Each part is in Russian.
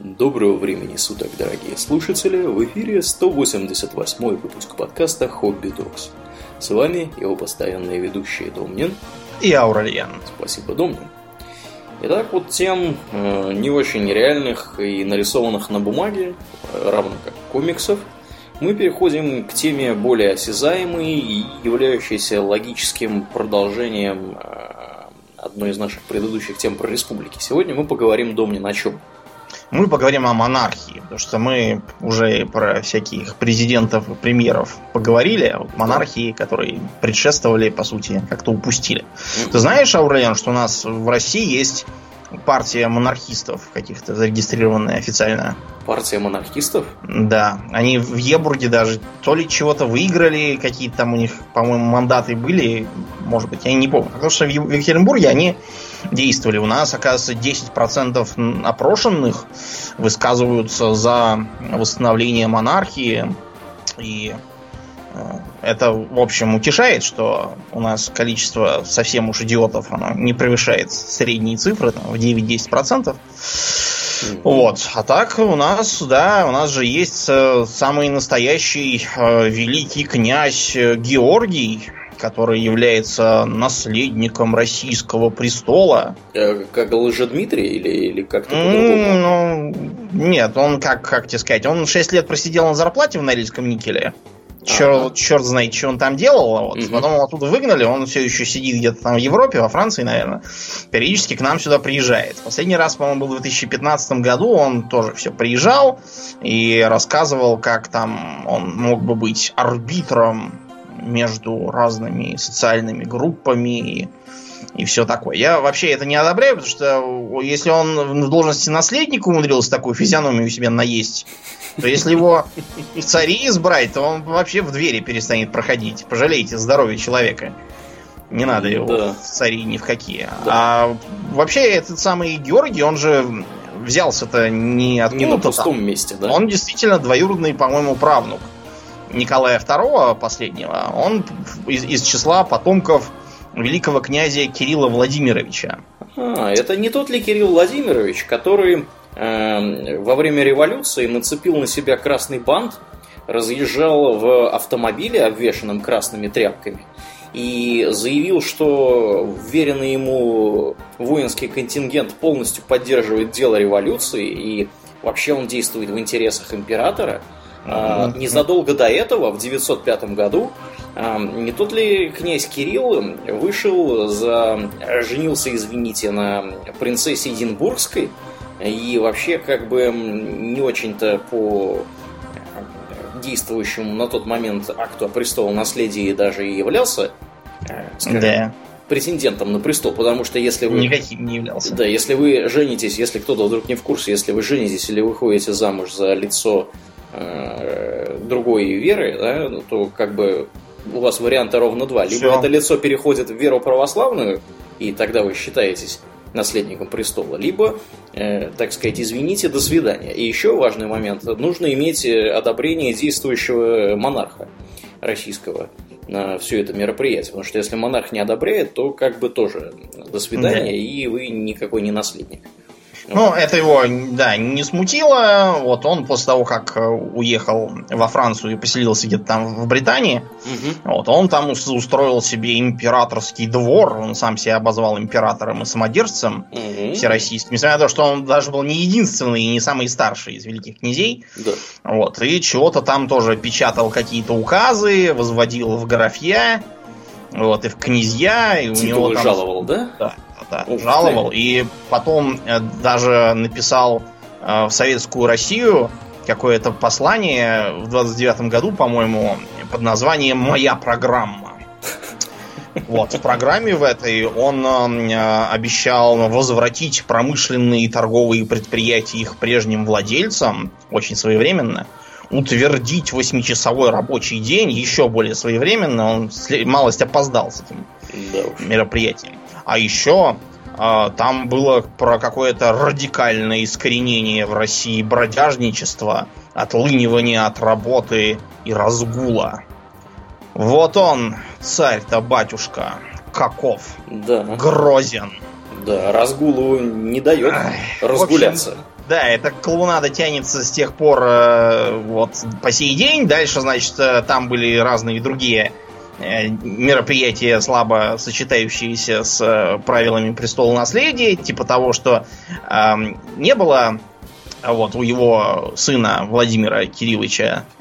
Доброго времени суток, дорогие слушатели! В эфире 188 выпуск подкаста «Хобби Докс». С вами его постоянные ведущие Домнин и Ауральян. Спасибо, Домнин. Итак, вот тем э, не очень реальных и нарисованных на бумаге, равно как комиксов, мы переходим к теме более осязаемой и являющейся логическим продолжением э, одной из наших предыдущих тем про республики. Сегодня мы поговорим, Домнин, о чем? Мы поговорим о монархии, потому что мы уже про всяких президентов и премьеров поговорили, а вот монархии, которые предшествовали, по сути, как-то упустили. Ты знаешь, Аурелиан, что у нас в России есть партия монархистов каких-то зарегистрированная официально. Партия монархистов? Да. Они в Ебурге даже то ли чего-то выиграли, какие-то там у них, по-моему, мандаты были, может быть, я не помню. Потому что в Екатеринбурге они действовали. У нас, оказывается, 10% опрошенных высказываются за восстановление монархии. И это, в общем, утешает, что у нас количество совсем уж идиотов оно не превышает средние цифры, там, в 9-10%. Вот. А так у нас, да, у нас же есть э, самый настоящий э, великий князь Георгий, который является наследником российского престола. Э, как Лжедмитрий или, или как-то по-другому? Ну, нет, он, как, как тебе сказать, он 6 лет просидел на зарплате в Норильском никеле. Черт, черт знает, что он там делал. Вот. Угу. Потом его оттуда выгнали, он все еще сидит где-то там в Европе, во Франции, наверное. Периодически к нам сюда приезжает. Последний раз, по-моему, был в 2015 году, он тоже все приезжал и рассказывал, как там он мог бы быть арбитром между разными социальными группами и, и все такое. Я вообще это не одобряю, потому что если он в должности наследника умудрился такую физиономию у себя наесть, то если его в цари избрать, то он вообще в двери перестанет проходить. Пожалейте здоровье человека. Не надо его да. в цари ни в какие. Да. А вообще этот самый Георгий, он же взялся-то не откуда-то. Не на пустом там. месте, да? Он действительно двоюродный, по-моему, правнук Николая II последнего, он из, из числа потомков великого князя Кирилла Владимировича. А, это не тот ли Кирилл Владимирович, который э, во время революции нацепил на себя красный бант, разъезжал в автомобиле, обвешанном красными тряпками, и заявил, что веренный ему воинский контингент полностью поддерживает дело революции, и вообще он действует в интересах императора – а, незадолго до этого, в 905 году, не тот ли князь Кирилл вышел за... женился, извините, на принцессе Единбургской, и вообще как бы не очень-то по действующему на тот момент акту о престолу наследии даже и являлся, э, скажем, да. претендентом на престол, потому что если вы... Никаким не являлся. Да, если вы женитесь, если кто-то вдруг не в курсе, если вы женитесь или выходите замуж за лицо Э, другой веры, да, ну, то как бы у вас варианта ровно два. Либо Все. это лицо переходит в веру православную, и тогда вы считаетесь наследником престола, либо, э, так сказать, извините, до свидания. И еще важный момент, нужно иметь э, одобрение действующего монарха российского на все это мероприятие. Потому что если монарх не одобряет, то как бы тоже до свидания, да. и вы никакой не наследник. Ну, это его, да, не смутило. Вот он после того, как э, уехал во Францию и поселился где-то там в Британии, угу. вот он там устроил себе императорский двор. Он сам себя обозвал императором и самодержцем угу. всероссийским. Несмотря на то, что он даже был не единственный и не самый старший из великих князей. Да. Вот, и чего-то там тоже печатал какие-то указы, возводил в графья, вот, и в князья, и Титулы у него там... жаловал, да? Да да, Ух жаловал. Ты. И потом э, даже написал э, в Советскую Россию какое-то послание в 29 году, по-моему, под названием «Моя программа». Вот, в программе в этой он э, обещал возвратить промышленные и торговые предприятия их прежним владельцам очень своевременно, утвердить восьмичасовой рабочий день еще более своевременно, он малость опоздал с этим да мероприятием. А еще там было про какое-то радикальное искоренение в России бродяжничества, отлынивание от работы и разгула. Вот он, царь-то батюшка, каков. Да. Грозен. Да, разгулу не дает разгуляться. Общем, Да, эта клоунада тянется с тех пор э, вот по сей день. Дальше, значит, э, там были разные другие мероприятия, слабо сочетающиеся с э, правилами престола наследия, типа того, что э, не было а вот у его сына Владимира Кирилловича э,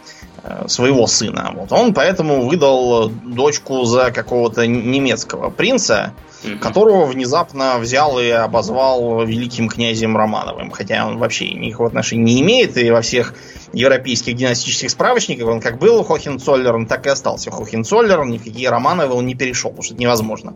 своего сына. Вот он поэтому выдал дочку за какого-то немецкого принца, mm-hmm. которого внезапно взял и обозвал великим князем Романовым. Хотя он вообще никакого отношения не имеет, и во всех европейских династических справочниках он как был Хохенцоллером, так и остался Хохенцоллером, ни в какие Романовы он не перешел, потому что это невозможно.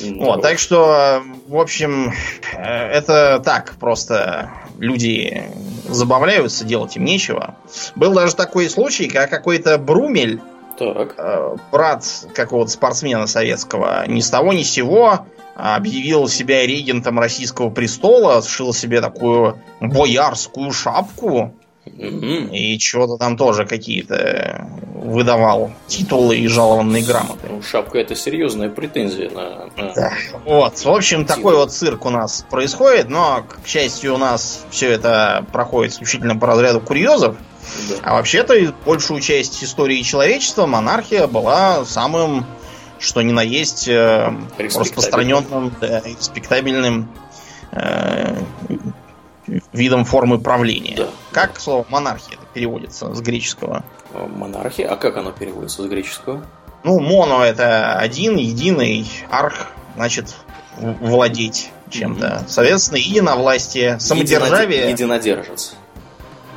Mm-hmm. Вот, так что, в общем, э, это так просто люди забавляются, делать им нечего. Был даже такой случай, как какой-то Брумель, так. Э, брат какого-то спортсмена советского, ни с того ни с сего объявил себя регентом российского престола, сшил себе такую боярскую шапку. Mm-hmm. И чего-то там тоже какие-то выдавал титулы и жалованные грамоты. Ну, шапка это серьезная претензия на. на... Да. Вот, в общем, Титул. такой вот цирк у нас происходит, но, к счастью, у нас все это проходит исключительно по разряду курьезов. Да. А вообще-то большую часть истории человечества монархия была самым, что ни на есть, э, распространенным, да, респектабельным э, видом формы правления. Да. Как слово монархия переводится с греческого? Э, монархия? А как оно переводится с греческого? Ну, моно это один, единый, арх, значит, владеть чем-то. Mm-hmm. Соответственно, единовластие, самодержавие. Единодержец.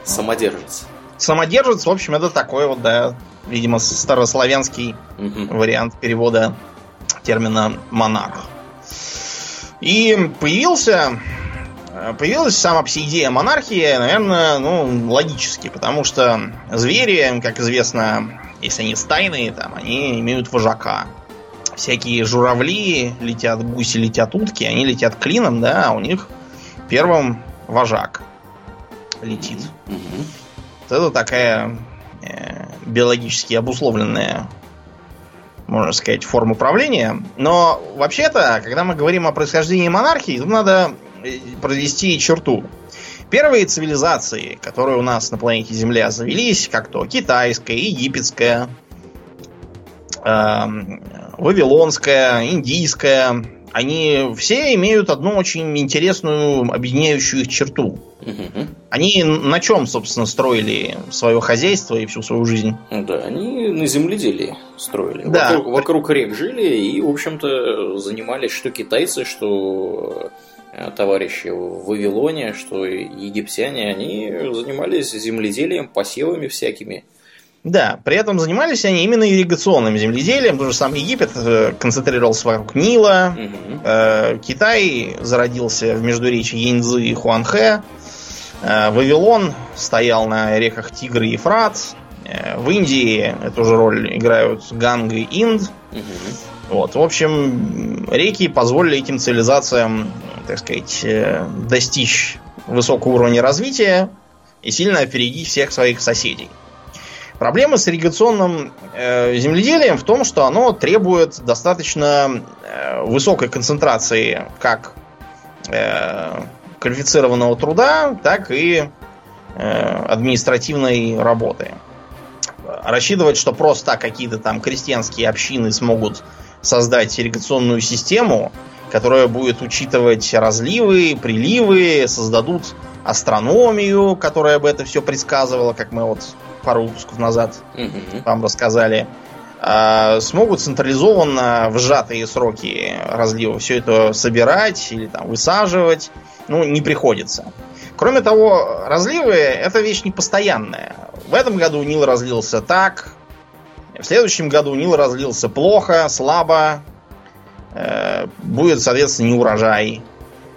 Самодержец. Самодержец, в общем, это такой вот, да, видимо, старославянский угу. вариант перевода термина монарх. И появился появилась сама по идея монархии, наверное, ну, логически, потому что звери, как известно, если они стайные, там, они имеют вожака. Всякие журавли летят, гуси летят, утки, они летят клином, да, а у них первым вожак летит. Mm-hmm. Вот это такая э, биологически обусловленная, можно сказать, форма управления. Но вообще-то, когда мы говорим о происхождении монархии, тут надо провести черту. Первые цивилизации, которые у нас на планете Земля завелись, как то китайская, египетская, э, вавилонская, индийская, они все имеют одну очень интересную объединяющую их черту. Угу. Они на чем, собственно, строили свое хозяйство и всю свою жизнь? Да, они на земледелии строили. Да. Вокруг, вокруг рек жили и, в общем-то, занимались что китайцы, что товарищи в Вавилоне, что египтяне, они занимались земледелием, посевами всякими. Да, при этом занимались они именно ирригационным земледелием. Тот же сам Египет э, концентрировался вокруг Нила. Угу. Э, Китай зародился в междуречии Яньцзы и Хуанхэ. Э, Вавилон стоял на реках Тигр и Ефрат. Э, в Индии эту же роль играют Ганг и Инд. Угу. Вот, в общем, реки позволили этим цивилизациям, так сказать, э, достичь высокого уровня развития и сильно опередить всех своих соседей. Проблема с ирригационным э, земледелием в том, что оно требует достаточно э, высокой концентрации как э, квалифицированного труда, так и э, административной работы. Рассчитывать, что просто какие-то там крестьянские общины смогут создать ирригационную систему, которая будет учитывать разливы, приливы, создадут астрономию, которая бы это все предсказывала, как мы вот пару выпусков назад угу. вам рассказали, а, смогут централизованно в сжатые сроки разлива все это собирать или там высаживать. Ну, не приходится. Кроме того, разливы это вещь непостоянная. В этом году Нил разлился так, в следующем году Нил разлился плохо, слабо, э, будет, соответственно, не урожай.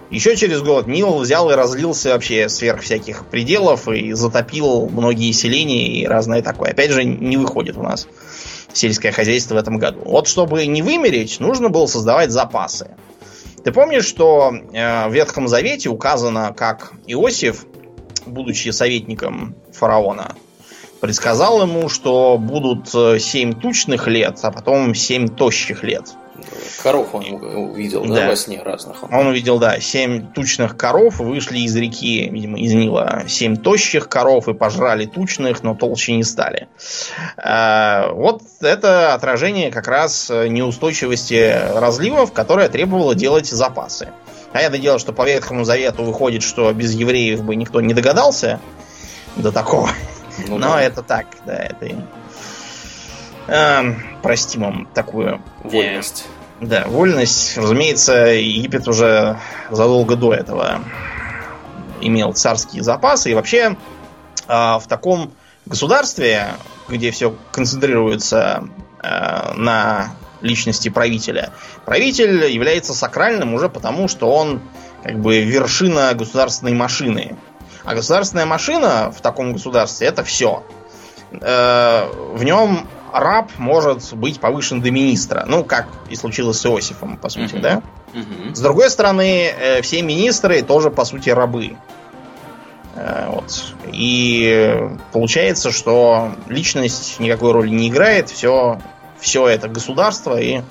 Еще через год Нил взял и разлился вообще сверх всяких пределов и затопил многие селения и разное такое. Опять же, не выходит у нас сельское хозяйство в этом году. Вот чтобы не вымереть, нужно было создавать запасы. Ты помнишь, что э, в Ветхом Завете указано, как Иосиф, будучи советником фараона, предсказал ему, что будут 7 тучных лет, а потом 7 тощих лет. Коров он увидел, да, да во сне разных. Он. он увидел, да, семь тучных коров вышли из реки, видимо, из Нила. Семь тощих коров и пожрали тучных, но толще не стали. А, вот это отражение как раз неустойчивости разливов, которое требовало делать запасы. А это дело, что по Ветхому Завету выходит, что без евреев бы никто не догадался до такого. Ну, Но да. это так, да, это им э, простим такую вольность. Да, вольность. Разумеется, Египет уже задолго до этого имел царские запасы. И вообще э, в таком государстве, где все концентрируется э, на личности правителя, правитель является сакральным уже потому, что он как бы вершина государственной машины. А государственная машина в таком государстве это все. Э, в нем раб может быть повышен до министра. Ну, как и случилось с Иосифом, по сути, uh-huh. да? Uh-huh. С другой стороны, э, все министры тоже, по сути, рабы. Э, вот. И получается, что личность никакой роли не играет, все, все это государство и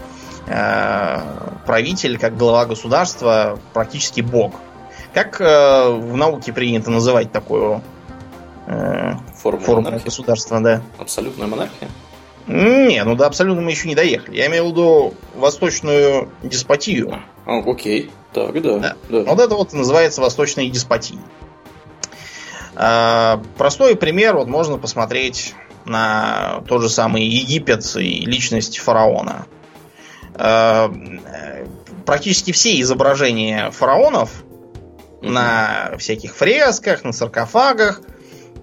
э, правитель, как глава государства, практически бог. Как э, в науке принято называть такую э, форму, форму государства, да? Абсолютная монархия? Не, ну до абсолютно мы еще не доехали. Я имею в виду восточную деспотию. А, окей. Так, да. да. да. Вот это вот называется восточной деспотией. А, простой пример, вот можно посмотреть на тот же самый Египет и личность фараона. А, практически все изображения фараонов на всяких фресках, на саркофагах –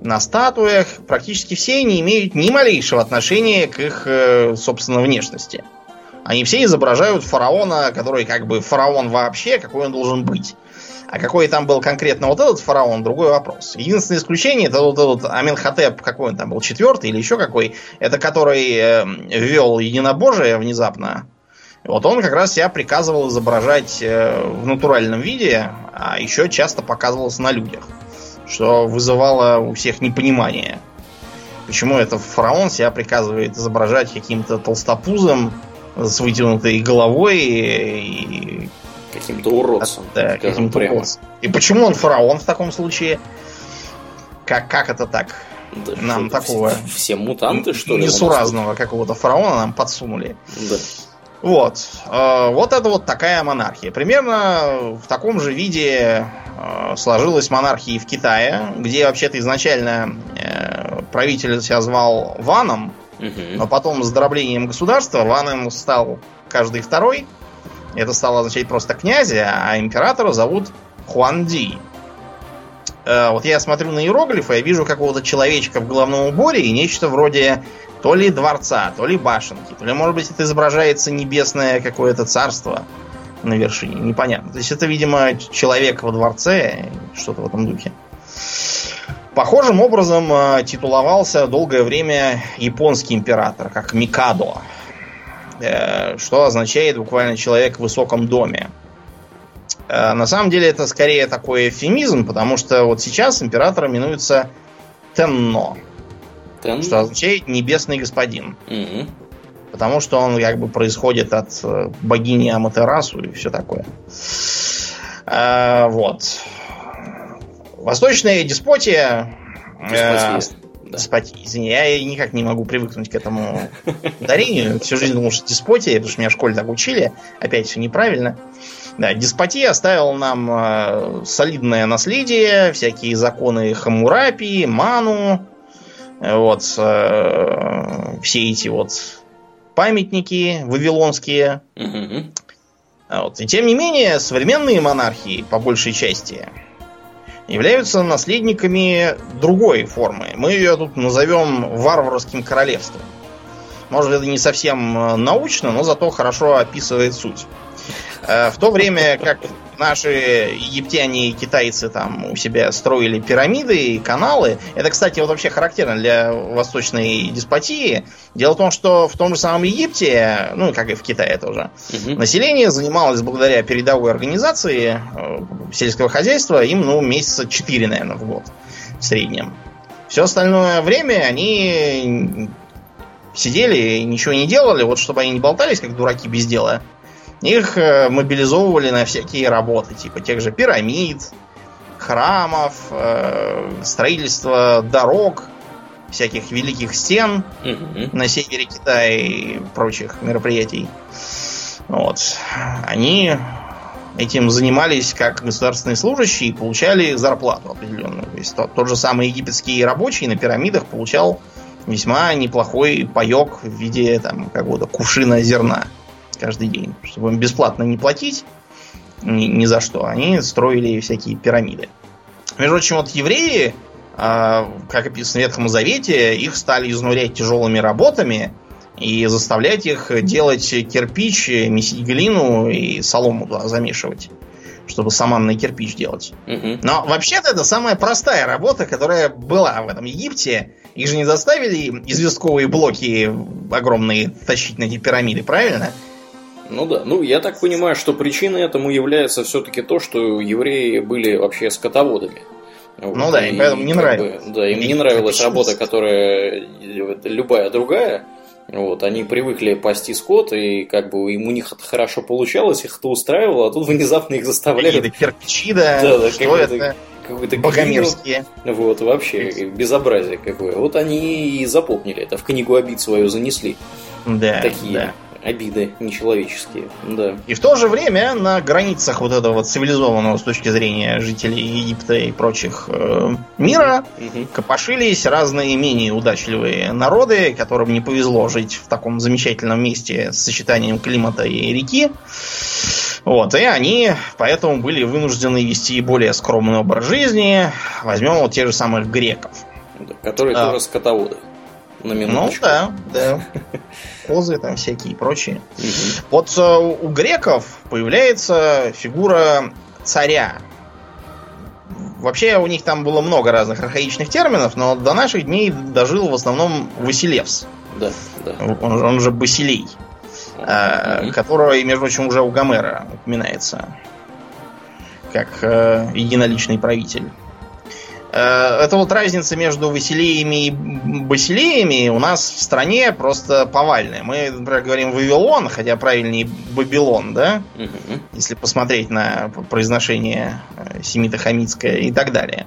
на статуях, практически все не имеют ни малейшего отношения к их, э, собственно, внешности. Они все изображают фараона, который как бы фараон вообще, какой он должен быть. А какой там был конкретно вот этот фараон, другой вопрос. Единственное исключение, это вот этот Аменхотеп, какой он там был, четвертый или еще какой, это который э, ввел единобожие внезапно. Вот он как раз себя приказывал изображать э, в натуральном виде, а еще часто показывался на людях что вызывало у всех непонимание. Почему это фараон себя приказывает изображать каким-то толстопузом с вытянутой головой и... Каким-то уродцем. Да, каким-то уродцем. И почему он фараон в таком случае? Как, как это так? Да, нам такого... Все, все мутанты, что ли? Несуразного какого-то фараона нам подсунули. Да. Вот. Э, вот это вот такая монархия. Примерно в таком же виде э, сложилась монархия в Китае, где вообще-то изначально э, правитель себя звал Ваном, но потом с дроблением государства Ваном стал каждый второй. Это стало означать просто князя, а императора зовут Хуанди. Вот я смотрю на иероглифы, я вижу какого-то человечка в головном уборе и нечто вроде то ли дворца, то ли башенки, то ли, может быть, это изображается небесное какое-то царство на вершине. Непонятно. То есть это, видимо, человек во дворце, что-то в этом духе. Похожим образом э, титуловался долгое время японский император, как Микадо, э, что означает буквально человек в высоком доме. Э, на самом деле это скорее такой эвфемизм, потому что вот сейчас император именуется Тенно. Тен? Что означает небесный господин. Угу. Потому что он как бы происходит от э, богини Аматерасу и все такое. А, вот. Восточная деспотия. Деспотия. Э, деспотия. Извини, я никак не могу привыкнуть к этому ударению. Всю жизнь думал, что деспотия, потому что меня в школе так учили. Опять все неправильно. Да, деспотия оставила нам э, солидное наследие, всякие законы Хамурапи, Ману, вот э, все эти вот памятники вавилонские. Угу. Вот. И тем не менее, современные монархии, по большей части, являются наследниками другой формы. Мы ее тут назовем варварским королевством. Может, это не совсем э, научно, но зато хорошо описывает суть. Э, в то время как наши египтяне и китайцы там у себя строили пирамиды и каналы, это, кстати, вот вообще характерно для восточной деспотии. Дело в том, что в том же самом Египте, ну, как и в Китае тоже, угу. население занималось благодаря передовой организации э, сельского хозяйства им, ну, месяца 4, наверное, в год в среднем. Все остальное время они сидели и ничего не делали, вот чтобы они не болтались, как дураки без дела, их э, мобилизовывали на всякие работы, типа тех же пирамид, храмов, э, строительство дорог, всяких великих стен Мгм. на севере Китая и прочих мероприятий. Вот. Они этим занимались как государственные служащие и получали зарплату определенную. То есть тот, тот же самый египетский рабочий на пирамидах получал весьма неплохой паек в виде там какого-то кувшина зерна каждый день. Чтобы им бесплатно не платить ни, ни за что, они строили всякие пирамиды. Между прочим, вот евреи, а, как описано в Ветхом Завете, их стали изнурять тяжелыми работами и заставлять их делать кирпич, месить глину и солому туда замешивать, чтобы саманный кирпич делать. Мгм. Но вообще-то это самая простая работа, которая была в этом Египте. Их же не заставили известковые блоки огромные тащить на эти пирамиды, правильно? Ну да, ну я так понимаю, что причиной этому является все-таки то, что евреи были вообще скотоводами. Вот, Ну да, им поэтому не нравилось. бы, да, им не нравилась работа, которая любая другая. Вот, они привыкли пасти скот, и как бы им у них это хорошо получалось, их это устраивало, а тут внезапно их заставляли Какие-то кирпичи, да, Да, да, что это? какой-то Богомерзкие. глину. Вот, вообще, безобразие какое. Вот они и запомнили это, в книгу обид свою занесли. Да, Такие да. Обиды нечеловеческие. Да. И в то же время на границах вот этого цивилизованного с точки зрения жителей Египта и прочих э, мира Мгм. копошились разные менее удачливые народы, которым не повезло жить в таком замечательном месте с сочетанием климата и реки. Вот, и они поэтому были вынуждены вести более скромный образ жизни. Возьмем вот тех же самых греков. Которые А. тоже скотоводы. На Ну минуточку. да, да. Козы там всякие и прочие. Мгм. Вот э, у греков появляется фигура царя. Вообще у них там было много разных архаичных терминов, но до наших дней дожил в основном Василевс. Да, да. Он, же- он же Басилей, э, Мгм. которого, между прочим, уже у Гомера упоминается как э, единоличный правитель. Э, Это вот разница между Василеями и Басилеями у нас в стране просто повальная. Мы, например, говорим Вавилон, хотя правильнее Бабилон, да? Мгм. Если посмотреть на произношение э, семито-хамитское и так далее.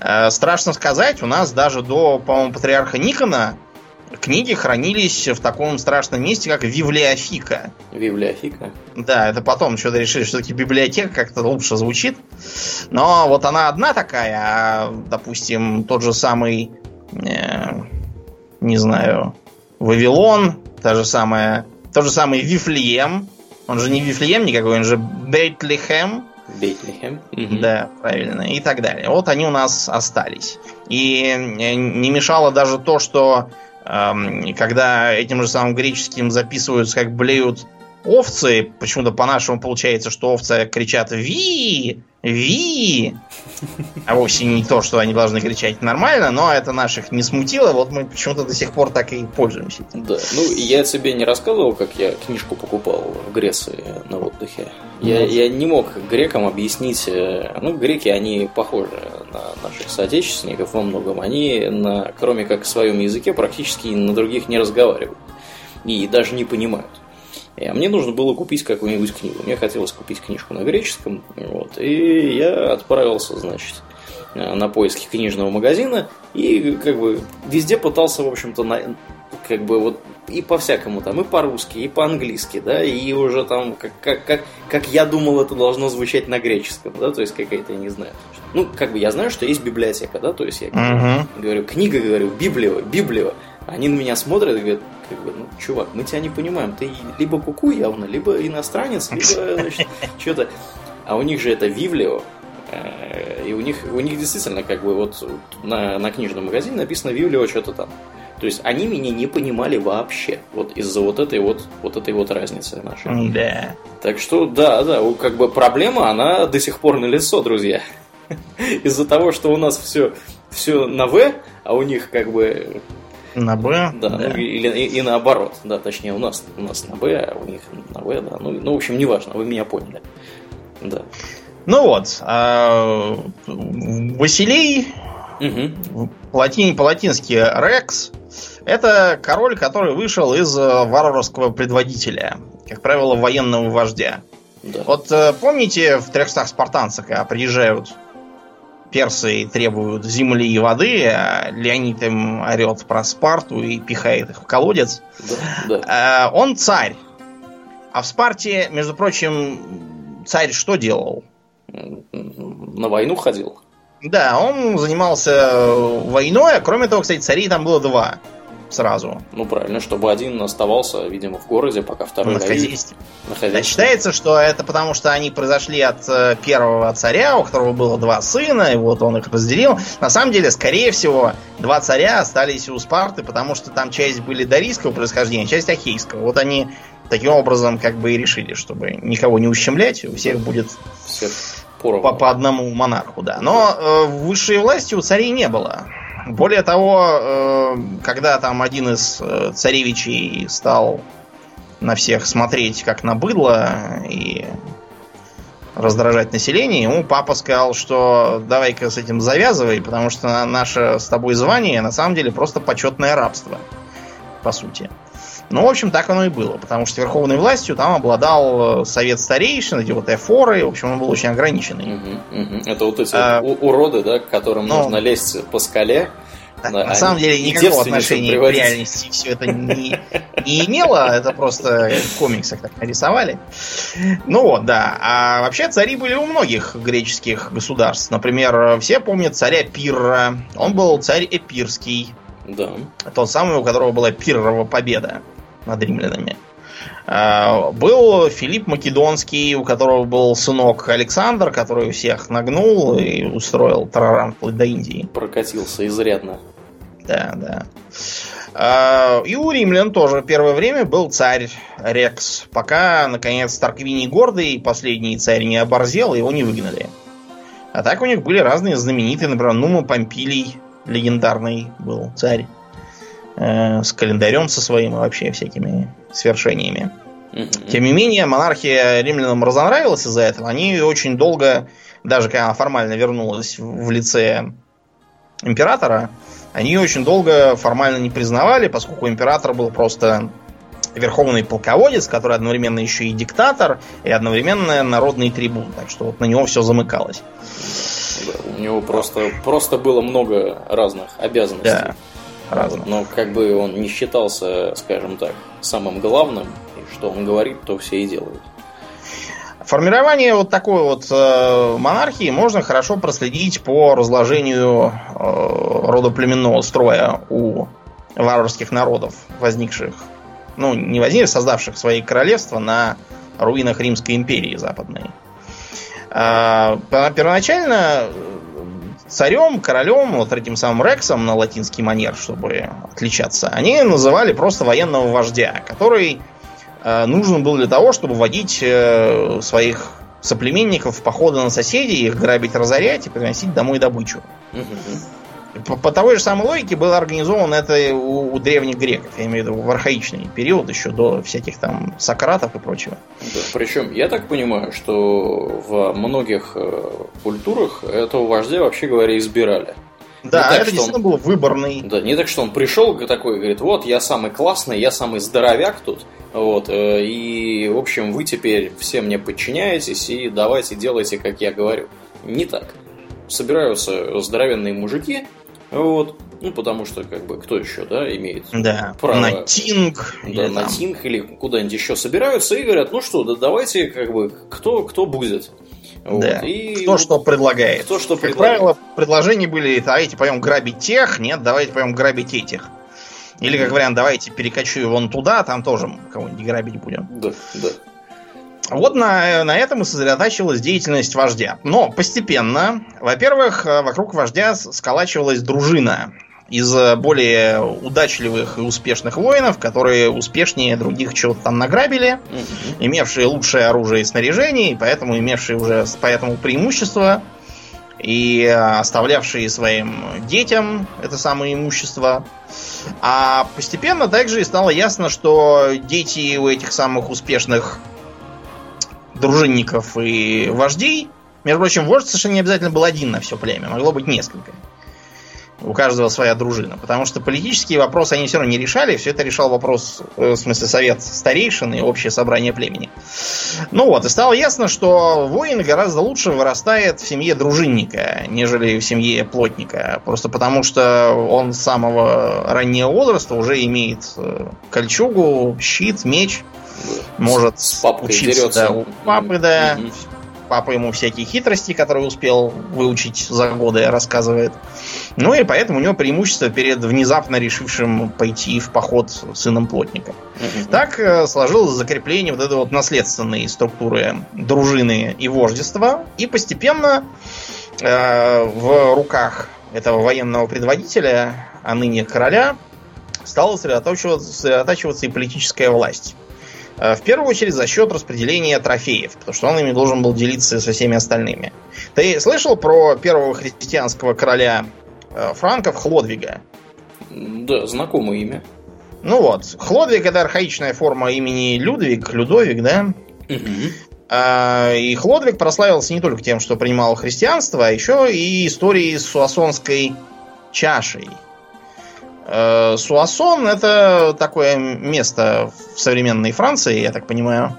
Э, Страшно сказать, у нас даже до, по-моему, патриарха Никона книги хранились в таком страшном месте, как Вивлиофика. Библиофика. Да, это потом что-то решили, что таки библиотека как-то лучше звучит. Но вот она одна такая, а, допустим, тот же самый, э, не знаю, Вавилон, та же самая, тот же самый Вифлеем, он же не Вифлеем никакой, он же Бейт-Лехем, Бейт-Лехем. Мгм. да, правильно, и так далее. Вот они у нас остались. И э, не мешало даже то, что когда этим же самым греческим записываются, как блеют овцы, почему-то по-нашему получается, что овцы кричат «Ви! Ви!», а вовсе не то, что они должны кричать нормально, но это наших не смутило, вот мы почему-то до сих пор так и пользуемся. этим. Да, ну я тебе не рассказывал, как я книжку покупал в Греции на отдыхе. Я, я не мог грекам объяснить, э, ну греки, они похожи на наших соотечественников во многом. Они, на, кроме как в своем языке, практически на других не разговаривают. И даже не понимают. Мне нужно было купить какую-нибудь книгу. Мне хотелось купить книжку на греческом. Вот, и я отправился, значит, э, на поиски книжного магазина и как бы везде пытался, в общем-то, на, как бы вот и по-всякому там, и по-русски, и по-английски, да, и уже там, как, как, как, как я думал, это должно звучать на греческом, да, то есть какая-то, я не знаю. Ну, как бы я знаю, что есть библиотека, да, то есть я Мгм. говорю, книга, говорю, Библия, Библия. Они на меня смотрят и говорят, как бы, ну, чувак, мы тебя не понимаем, ты либо куку явно, либо иностранец, либо, что-то. А у них же это Вивлео, э, и у них, у них действительно, как бы, вот на, на книжном магазине написано Вивлео что-то там. То есть они меня не понимали вообще, вот из-за вот этой вот, вот этой вот разницы нашей. Да. Так что, да, да, как бы проблема, она до сих пор налицо, друзья. Из-за того, что у нас все, все на В, а у них как бы, На Б. да, ну, или и, и наоборот, да, точнее у нас, у нас на Б, а у них на В, да, ну, ну, в общем, неважно, вы меня поняли. Да. Ну вот, а, Василий Мгм. Латин, по-латински Рекс Это король, который вышел из э, варварского предводителя, как правило, военного вождя. Да. Вот э, помните в 300 спартанцах, когда приезжают персы требуют земли и воды, а Леонид им орет про Спарту и пихает их в колодец. Да, да. Он царь. А в Спарте, между прочим, царь что делал? На войну ходил. Да, он занимался войной, а кроме того, кстати, царей там было два сразу. Ну, правильно, чтобы один оставался, видимо, в городе, пока второй на хозяйстве. На хозяйстве. Да, считается, что это потому, что они произошли от э, первого царя, у которого было два сына, и вот он их разделил. На самом деле, скорее всего, два царя остались у Спарты, потому что там часть были дарийского происхождения, часть ахейского. Вот они таким образом как бы и решили, чтобы никого не ущемлять, у всех будет всех по, по одному монарху, да. Но э, высшей власти у царей не было. Более того, э, когда там один из э, царевичей стал на всех смотреть как на быдло и раздражать население, ему папа сказал, что давай-ка с этим завязывай, потому что наше с тобой звание на самом деле просто почетное рабство, по сути. Ну, в общем, так оно и было, потому что верховной властью там обладал э, совет старейшин, эти вот эфоры, в общем, он был очень ограниченный. Угу, угу. Это вот эти а, уроды, да, к которым ну, нужно лезть по скале. Да, на самом деле никакого отношения к реальности все это не, не имело, это просто в комиксах так нарисовали. Ну вот, да. А вообще цари были у многих греческих государств. Например, все помнят царя Пирра. Он был царь Эпирский. Да. Тот самый, у которого была Пиррова победа над римлянами. А, был Филипп Македонский, у которого был сынок Александр, который всех нагнул и устроил тараран вплоть до Индии. Прокатился изрядно. Да, да. А, и у римлян тоже первое время был царь Рекс, пока, наконец, Тарквиний Гордый, последний царь, не оборзел, его не выгнали. А так у них были разные знаменитые, например, Нума Помпилий, легендарный был царь. Э, с календарем со своим и вообще всякими свершениями. Тем не менее, монархия римлянам разонравилась из-за этого. Они очень долго, даже когда она формально вернулась в лице императора, они ее очень долго формально не признавали, поскольку император был просто верховный полководец, который одновременно еще и диктатор, и одновременно народный трибун. Так что вот на него все замыкалось. Да, у него просто, просто было много разных обязанностей. Да разных. Но как бы он не считался, скажем так, самым главным, и что он говорит, то все и делают. Формирование вот такой вот э, монархии можно хорошо проследить по разложению э, родоплеменного строя у варварских народов, возникших, ну, не возникших, создавших свои королевства на руинах Римской империи западной. Э, первоначально царем, королем, вот этим самым Рексом на латинский манер, чтобы отличаться, они называли просто военного вождя, который э, нужен был для того, чтобы водить э, своих соплеменников в походы на соседей, их грабить, разорять и приносить домой добычу. Угу. По, по той же самой логике было организовано это у, у древних греков, я имею в виду в архаичный период, еще до всяких там Сократов и прочего. Да, причем, я так понимаю, что в многих э, культурах этого вождя, вообще говоря, избирали. Да, так, это действительно он, был выборный. Да, не так, что он пришел такой и говорит, вот, я самый классный, я самый здоровяк тут, вот, э, и, в общем, вы теперь все мне подчиняетесь, и давайте делайте, как я говорю. Не так. Собираются здоровенные мужики, вот. Ну, потому что, как бы, кто еще, да, имеет да. право... На Тинг. Да, на там... Тинг или куда-нибудь еще собираются и говорят, ну что, да давайте, как бы, кто, кто будет. Вот. Да. И кто что предлагает. Кто что как предлагает. правило, предложения были, давайте пойдем грабить тех, нет, давайте пойдем грабить этих. Или, как вариант, давайте перекочую вон туда, там тоже кого-нибудь грабить будем. Да, да. Вот на, на этом и сосредотачивалась деятельность вождя. Но постепенно, во-первых, вокруг вождя сколачивалась дружина из более удачливых и успешных воинов, которые успешнее других чего-то там награбили, mm-hmm. имевшие лучшее оружие и снаряжение, и поэтому имевшие уже поэтому преимущество, и оставлявшие своим детям это самое имущество. А постепенно также и стало ясно, что дети у этих самых успешных дружинников и вождей. Между прочим, вождь совершенно не обязательно был один на все племя, могло быть несколько. У каждого своя дружина. Потому что политические вопросы они все равно не решали. Все это решал вопрос, э, в смысле, совет старейшин и общее собрание племени. Ну вот, и стало ясно, что воин гораздо лучше вырастает в семье дружинника, нежели в семье плотника. Просто потому, что он с самого раннего возраста уже имеет э, кольчугу, щит, меч. Может С папкой учиться дерется. да, у папы, да. Мгм. Папа ему всякие хитрости, которые успел выучить за годы, рассказывает. Ну и поэтому у него преимущество перед внезапно решившим пойти в поход сыном плотника. Мгм. Так э, сложилось закрепление вот этой вот наследственной структуры дружины и вождества. И постепенно э, в руках этого военного предводителя, а ныне короля, стала сосредотачиваться, сосредотачиваться и политическая власть. Э, В первую очередь за счет распределения трофеев, потому что он ими должен был делиться со всеми остальными. Ты слышал про первого христианского короля э, франков Хлодвига? Да, знакомое имя. Ну вот, Хлодвиг это архаичная форма имени Людвиг, Людовик, да? А, И Хлодвиг прославился не только тем, что принимал христианство, а еще и историей с суассонской чашей. Э, Суассон это такое место в современной Франции, я так понимаю.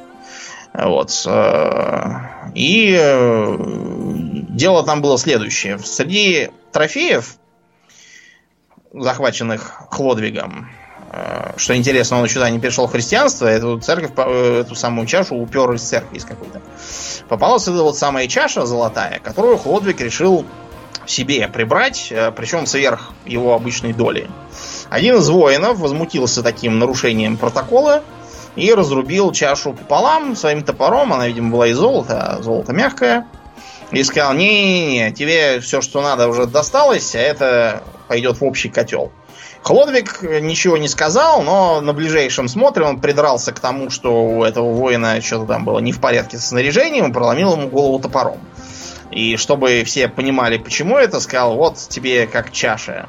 Вот. э, И э, дело там было следующее. Среди трофеев, захваченных Хлодвигом, что интересно, он туда не перешел в христианство, эту церковь, эту самую чашу упер из церкви из какой-то. Попалась эта вот самая чаша золотая, которую Хлодвиг решил себе прибрать, э, причем сверх его обычной доли. Один из воинов возмутился таким нарушением протокола и разрубил чашу пополам своим топором. Она, видимо, была из золота, а золото мягкое. И сказал, не-не-не, тебе все, что надо, уже досталось, а это пойдет в общий котел. Хлодвиг ничего не сказал, но на ближайшем смотре он придрался к тому, что у этого воина что-то там было не в порядке со снаряжением, и проломил ему голову топором. И чтобы все понимали, почему это, сказал, вот тебе как чаша.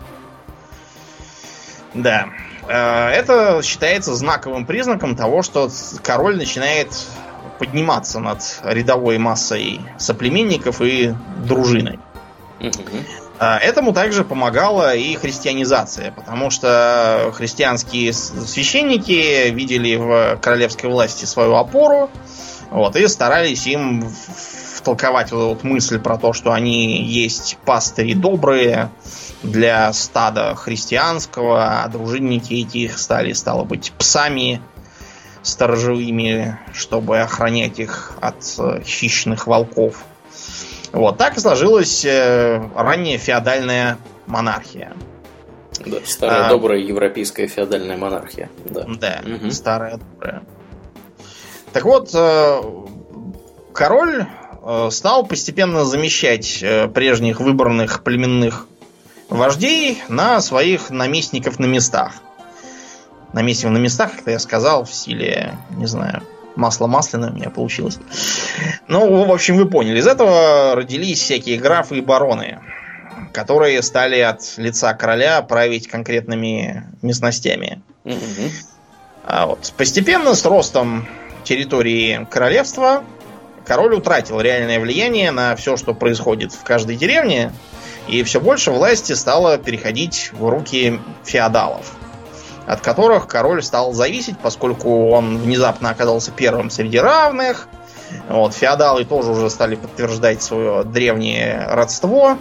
Да. Э, Это считается знаковым признаком того, что король начинает подниматься над рядовой массой соплеменников и дружиной. А, Этому также помогала и христианизация, потому что христианские священники видели в королевской власти свою опору, вот, и старались им втолковать вот вот мысль про то, что они есть пастыри добрые для стада христианского, а дружинники эти их стали, стало быть, псами сторожевыми, чтобы охранять их от э, хищных волков. Вот так и сложилась э, ранняя феодальная монархия. Да, старая А. добрая европейская феодальная монархия. Да. Да, Мгм. старая добрая. Так вот, э, король стал постепенно замещать э, прежних выбранных племенных вождей на своих наместников на местах. Наместников на местах, как я сказал, в стиле, не знаю, масло масляное у меня получилось. Ну, в общем, вы поняли. Из этого родились всякие графы и бароны, которые стали от лица короля править конкретными местностями. Мгм. А вот постепенно с ростом территории королевства король утратил реальное влияние на все, что происходит в каждой деревне, и все больше власти стало переходить в руки феодалов, от которых король стал зависеть, поскольку он внезапно оказался первым среди равных. Вот, феодалы тоже уже стали подтверждать свое древнее родство,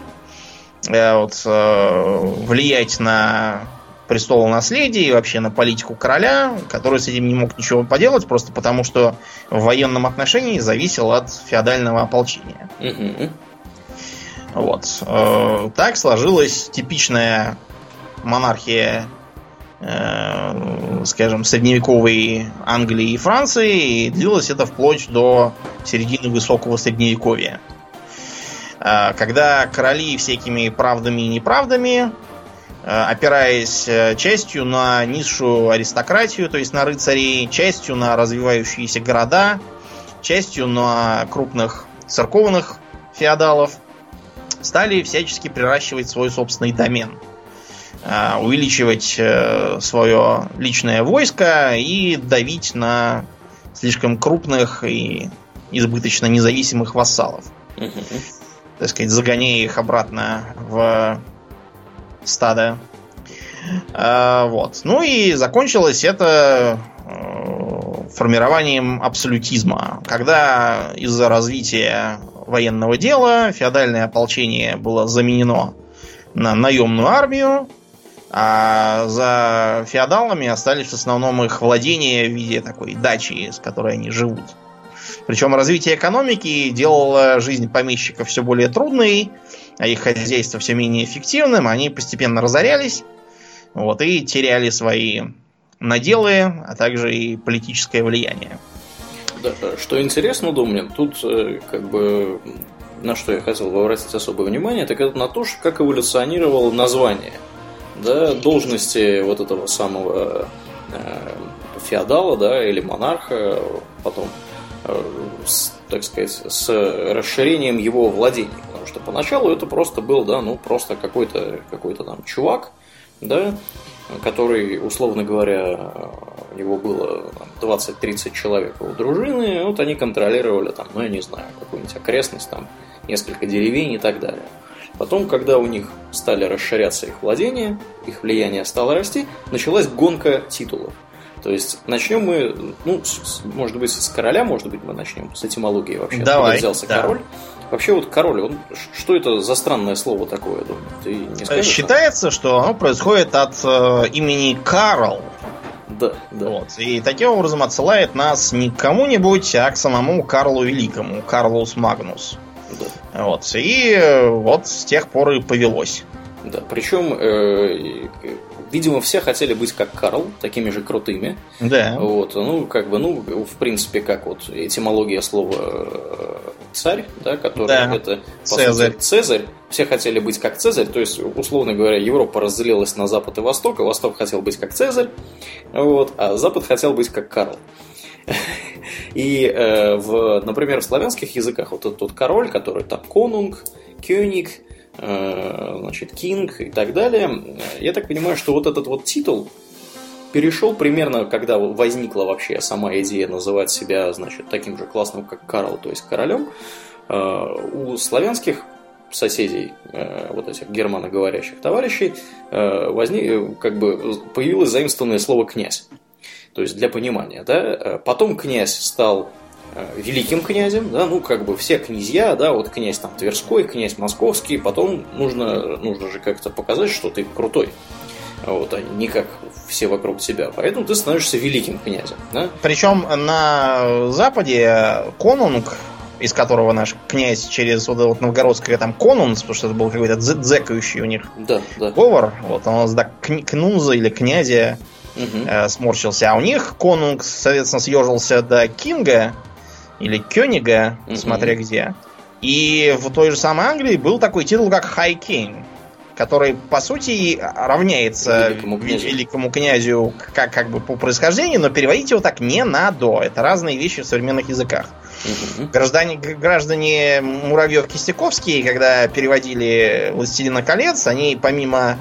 э, вот, э, влиять на престолонаследие и вообще на политику короля, который с этим не мог ничего поделать, просто потому что в военном отношении зависел от феодального ополчения. Вот. Э, Так сложилась типичная монархия, э, скажем, средневековой Англии и Франции, и длилось это вплоть до середины высокого средневековья. Э, Когда короли всякими правдами и неправдами опираясь э, частью на низшую аристократию, то есть на рыцарей, частью на развивающиеся города, частью на крупных церковных феодалов, стали всячески приращивать свой собственный домен, э, увеличивать э, свое личное войско и давить на слишком крупных и избыточно независимых вассалов Мгм. так сказать, загоняя их обратно в стада. Вот. Ну и закончилось это э, формированием абсолютизма, когда из-за развития военного дела феодальное ополчение было заменено на наемную армию, а за феодалами остались в основном их владения в виде такой дачи, с которой они живут. Причем развитие экономики делало жизнь помещиков все более трудной, а их хозяйство все менее эффективным, они постепенно разорялись вот, и теряли свои наделы, а также и политическое влияние. Да, что интересно, Домнин, тут э, как бы на что я хотел бы обратить особое внимание, так это на то, как эволюционировало название да, должности вот этого самого э, феодала, да, или монарха, потом, с, так сказать, с расширением его владений. Потому что поначалу это просто был, да, ну, просто какой-то какой там чувак, да, который, условно говоря, у него было 20-30 человек у дружины, вот они контролировали там, ну, я не знаю, какую-нибудь окрестность, там, несколько деревень и так далее. Потом, когда у них стали расширяться их владения, их влияние стало расти, началась гонка титулов. То есть начнем мы, ну, с, может быть, с короля, может быть, мы начнем с этимологии вообще. Давай. взялся да. король. Вообще вот король, он, что это за странное слово такое, думаю? Ты не скажешь? Считается, что оно происходит от э, имени Карл. Да, да. Вот. И таким образом отсылает нас не к кому-нибудь, а к самому Карлу Великому, Карлус Магнус. Да. Вот. И э, вот с тех пор и повелось. Да, причем, э, видимо, все хотели быть как Карл, такими же крутыми. Да. Вот, ну, как бы, ну, в принципе, как вот этимология слова э, царь, да, который да. это Цезарь. Сути, Цезарь. Все хотели быть как Цезарь, то есть, условно говоря, Европа разделилась на Запад и Восток, а Восток хотел быть как Цезарь, вот, а Запад хотел быть как Карл. И, э, в, например, в славянских языках вот этот вот король, который там конунг, кёник, значит, кинг и так далее, я так понимаю, что вот этот вот титул перешел примерно, когда возникла вообще сама идея называть себя, значит, таким же классным, как Карл, то есть королем, э, у славянских соседей, э, вот этих германоговорящих товарищей, э, возник, как бы появилось заимствованное слово «князь». То есть для понимания, да. Э, потом князь стал э, великим князем, да, ну, как бы все князья, да, вот князь там Тверской, князь Московский, потом нужно, нужно же как-то показать, что ты крутой. Вот, а не как все вокруг тебя. Поэтому ты становишься великим князем. Да? Причем на Западе конунг, из которого наш князь через вот, вот новгородское там конунс, потому что это был какой-то дзекающий у них да, да. говор, вот он у нас да, кнунза или князя угу. э, сморщился. А у них конунг, соответственно, съежился до Кинга или Кёнига, угу. смотря где. И в той же самой Англии был такой титул, как High King, который, по сути, равняется великому князю, великому князю как, как бы по происхождению, но переводить его так не надо. Это разные вещи в современных языках. Угу. Граждане, граждане Муравьев-Кистяковские, когда переводили «Властелина колец», они помимо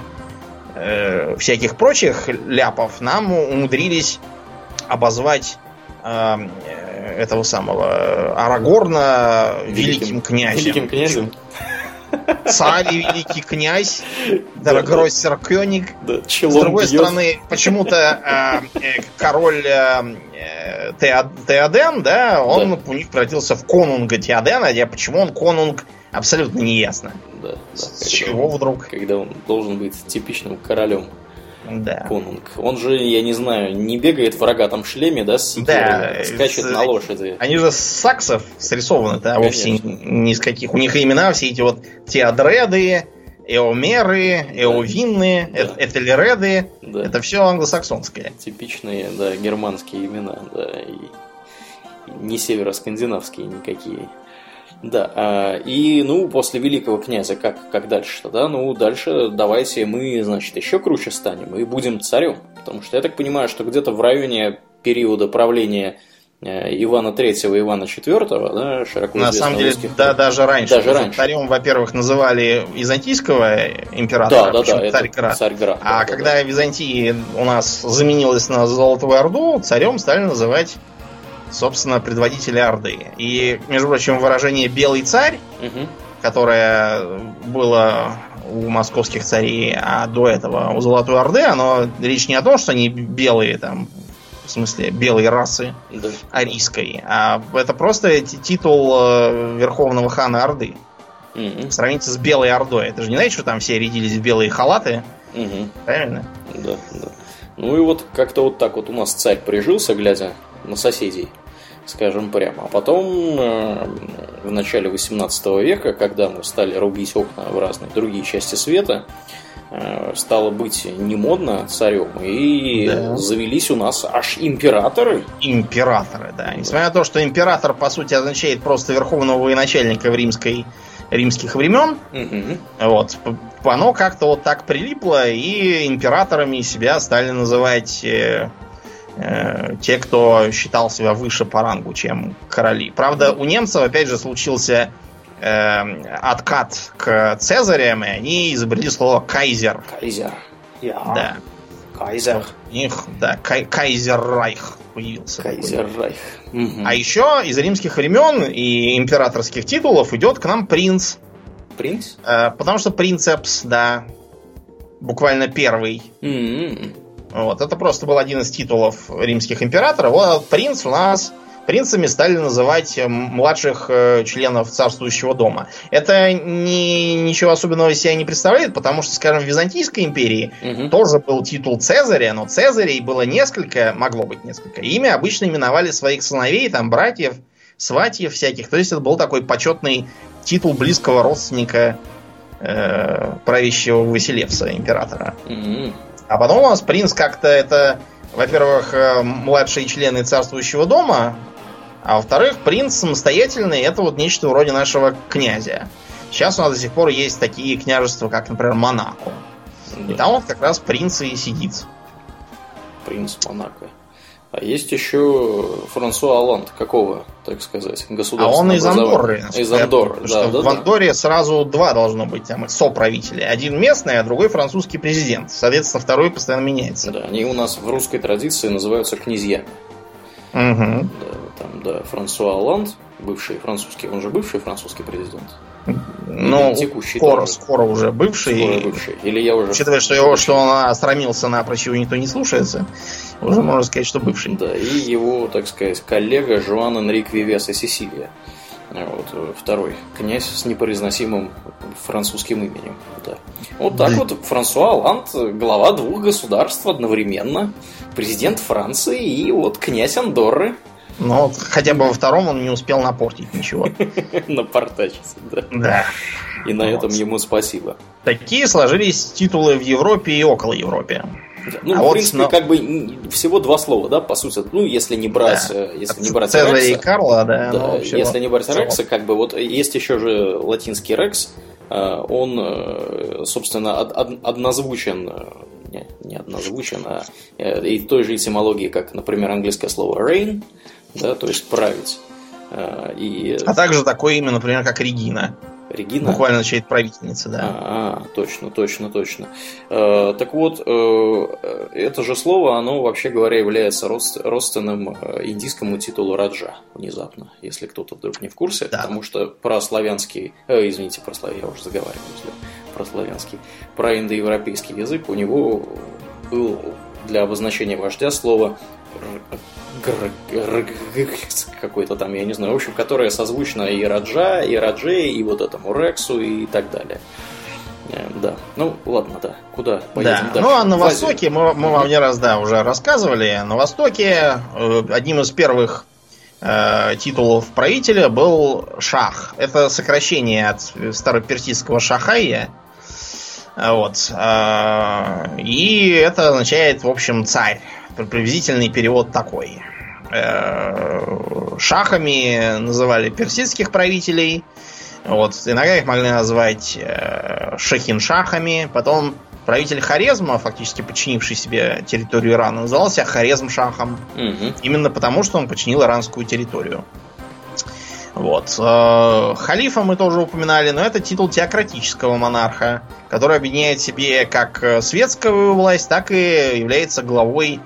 э, всяких прочих ляпов нам умудрились обозвать э, этого самого Арагорна великим, великим князем. Великим князем. Царь и великий князь, Дорогроссер Кёник. Да, С другой стороны, почему-то э, э, король э, э Теоден, да, он да. у них превратился в конунга Теодена, а почему он конунг абсолютно неясно. Да, да. С чего он, вдруг? Когда он должен быть типичным королем. Да. Конунг. Он же, я не знаю, не бегает в рогатом шлеме, да, с да, скачет с, на лошади. Они же с саксов срисованы, да, вовсе ни с каких. У них имена все эти вот теодреды, эомеры, эовинны, да. этельреды. Да. Это все англосаксонское. Типичные, да, германские имена, да, и не североскандинавские никакие. Да, а, и, ну, после великого князя, как, как дальше-то, да? Ну, дальше давайте мы, значит, еще круче станем и будем царем. Потому что я так понимаю, что где-то в районе периода правления э, Ивана Третьего и Ивана Четвертого, да, широко На самом деле, русских, да, даже раньше. Даже раньше. Царем, во-первых, называли византийского императора, да, да, да, Царьград. Царьград. А да, когда да. Византия у нас заменилась на Золотую Орду, царем стали называть собственно, предводителя Орды. И, между прочим, выражение «белый царь», угу. которое было у московских царей, а до этого у Золотой Орды, оно речь не о том, что они белые там, в смысле белой расы Да. арийской, а это просто ти- титул э, Верховного хана Орды. Мгм. Сравните с Белой Ордой. Это же не значит, что там все рядились в белые халаты, Мгм. правильно? Да, да. Ну и вот как-то вот так вот у нас царь прижился, глядя на соседей, скажем прямо. А потом э, в начале 18 века, когда мы стали рубить окна в разные другие части света, э, стало быть не модно царем, и Да. завелись у нас аж императоры. Императоры, да. Несмотря на то, что император, по сути, означает просто верховного военачальника в римской, римских времен, Мгм. вот, оно как-то вот так прилипло, и императорами себя стали называть э, те, кто считал себя выше по рангу, чем короли. Правда, у немцев, опять же, случился э, откат к Цезарям, и они изобрели слово кайзер. Кайзер. Я. Да. Кайзер. У них, да, кай- кайзеррайх появился. такой. Кайзеррайх. Мгм. А еще из римских времен и императорских титулов идет к нам принц. Принц? Э, потому что принцепс, да, буквально первый. М-м. Вот, это просто был один из титулов римских императоров. Вот принц у нас принцами стали называть э, младших э, членов царствующего дома. Это ни, ничего особенного из себя не представляет, потому что, скажем, в Византийской империи Мгм. тоже был титул Цезаря, но Цезарей было несколько, могло быть несколько. Ими обычно именовали своих сыновей, там, братьев, сватьев всяких. То есть это был такой почетный титул близкого родственника э, правящего Василевса, императора. М-м. А потом у нас принц как-то это, во-первых, э, младшие члены царствующего дома, а во-вторых, принц самостоятельный, это вот нечто вроде нашего князя. Сейчас у нас до сих пор есть такие княжества, как, например, Монако. И Да. там вот как раз принц и сидит. Принц Монако. А есть еще Франсуа Оланд, какого, так сказать, А государства? он из Андорры. Из Андорры, да, да, В да. Андорре сразу два должно быть там соправители. Один местный, а другой французский президент. Соответственно, второй постоянно меняется. Да, они у нас в русской традиции называются князьями. Мгм. Да, там, да, Франсуа Оланд, бывший французский, он же бывший французский президент. Ну, текущий скоро, тоже. скоро уже бывший. Скоро бывший. Или я уже... Учитывая, что его, что он остромился напрочь, его никто не слушается, уже можно сказать, что бывший. Да, и его, так сказать, коллега Жуан Энрик Вивеса Сесилия. Вот, э, второй князь с непроизносимым французским именем. Да. Вот так Блин. вот Франсуа Оланд, глава двух государств одновременно, президент Франции и вот князь Андорры Но вот хотя бы во втором он не успел напортить ничего. напортачится. Да. Да. И на этом ему спасибо. Такие сложились титулы в Европе и около Европе. Да. Ну, А в вот, принципе, но- как бы всего два слова, да, по сути. Ну, если не брать, э, если не брать Цезаря и Рекса, Карла, да. Да, ну, если не брать. Рекса, как бы вот есть еще же латинский Рекс, э, он, э, собственно, од- од- однозвучен, не, не однозвучен, а и той же этимологии, как, например, английское слово reign, да, то есть править. И А также такое имя, например, как Регина. Регина. Буквально означает правительница, да. А, а, точно, точно, точно. Э, так вот, э, это же слово, оно, вообще говоря, является родст- родственным э, индийскому титулу Раджа, внезапно, если кто-то вдруг не в курсе, Да. потому что про славянский, э, извините, про славян, я уже заговариваюсь, да, про славянский, про индоевропейский язык, у него был для обозначения вождя слово какой-то там, я не знаю, в общем, которое созвучно и Раджа, и Радже, и вот этому Рексу, и так далее. Э, Да. Ну, ладно, да. Куда поедем Да. дальше? Ну а на. Востоке, мы, мы вам не раз да, уже рассказывали, на Востоке э, одним из первых э, титулов правителя был шах. Это сокращение от староперсидского шахая. Вот. А, И это означает, в общем, царь. Приблизительный перевод такой. Э, Шахами называли персидских правителей. Вот. Иногда их могли назвать э, шахиншахами. Потом правитель Хорезма, фактически подчинивший себе территорию Ирана, назывался Хорезм-шахом. Мгм. Именно потому, что он подчинил иранскую территорию. Вот. Э, Халифа мы тоже упоминали, но это титул теократического монарха, который объединяет в себе как светскую власть, так и является главой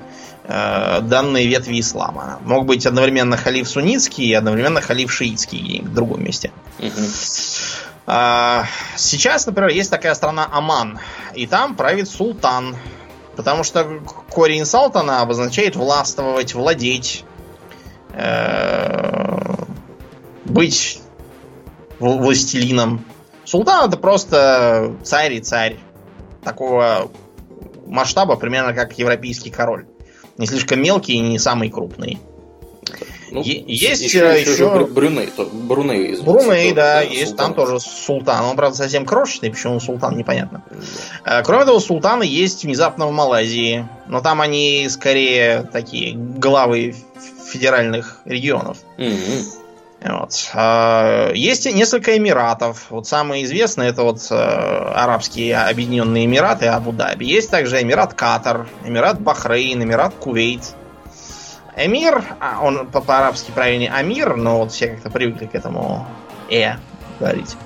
данной ветви ислама. Мог быть одновременно халиф суннитский и одновременно халиф шиитский в другом месте. А, сейчас, например, есть такая страна Оман, и там правит султан. Потому что корень салтана обозначает властвовать, владеть, э, быть властелином. Султан это просто царь и царь. Такого масштаба, примерно как европейский король. Не слишком мелкий и не самый крупный. Ну, есть еще, еще, еще Бруней, то, Бруней, Бруней, тоже, да, да, есть султан. там тоже султан. Он, правда, совсем крошечный, почему он султан, непонятно. Э, Кроме того, султаны есть внезапно в Малайзии. Но там они скорее такие главы федеральных регионов. Мгм. Вот. А, Есть несколько эмиратов. Вот самые известные это вот э, Арабские Объединенные Эмираты Абу-Даби. Есть также Эмират Катар, Эмират Бахрейн, Эмират Кувейт. Эмир, а, он по- по-арабски правильнее Амир, но вот все как-то привыкли к этому э говорить.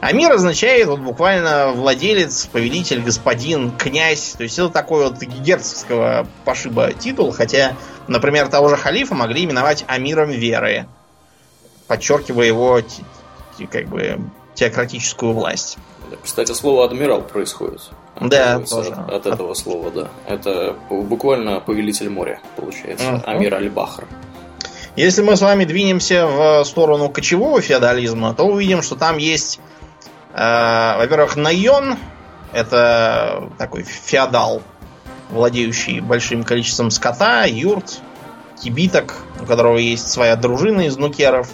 Амир означает вот буквально владелец, повелитель, господин, князь. То есть это такой вот герцогского пошиба титул, хотя, например, того же халифа могли именовать Амиром веры подчеркивая его как бы теократическую власть. Кстати, слово адмирал происходит. Да, тоже. От, от этого слова, да. Это буквально повелитель моря, получается. Мгм. Амир Аль-Бахр. Если мы с вами двинемся в сторону кочевого феодализма, то увидим, что там есть, э, во-первых, Найон, это такой феодал, владеющий большим количеством скота, юрт, кибиток, у которого есть своя дружина из нукеров.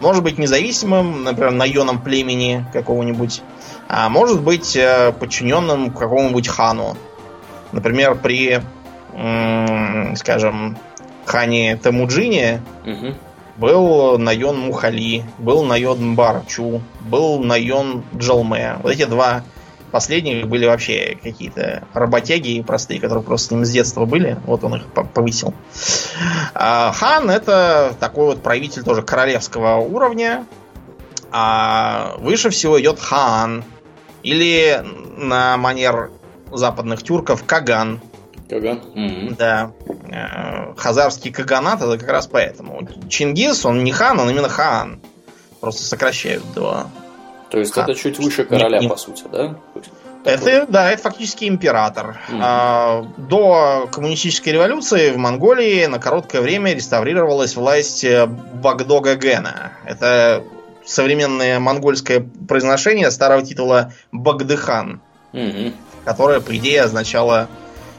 Может быть независимым, например, наеном племени какого-нибудь, а может быть э, подчиненным какому-нибудь хану. Например, при, скажем, хане Темуджине Мгм. был Найон Мухали, был Найон Барчу, был Найон Джалме. Вот эти два последних были вообще какие-то работяги простые, которые просто с ним с детства были. Вот он их по- повысил. А хан это такой вот правитель тоже королевского уровня. А выше всего идет хан. Или на манер западных тюрков Каган. Каган. Да. Э, Хазарский каганат это как раз поэтому. Чингис, он не хан, он именно хаан. Просто сокращают до... То есть Хан. это чуть выше короля, Не- не- по сути, да? Это, да, это фактически император. А, до коммунистической революции в Монголии на короткое время реставрировалась власть э, Багдога Гена. Это современное монгольское произношение старого титула Багдыхан. Мгм. которая, по идее, означала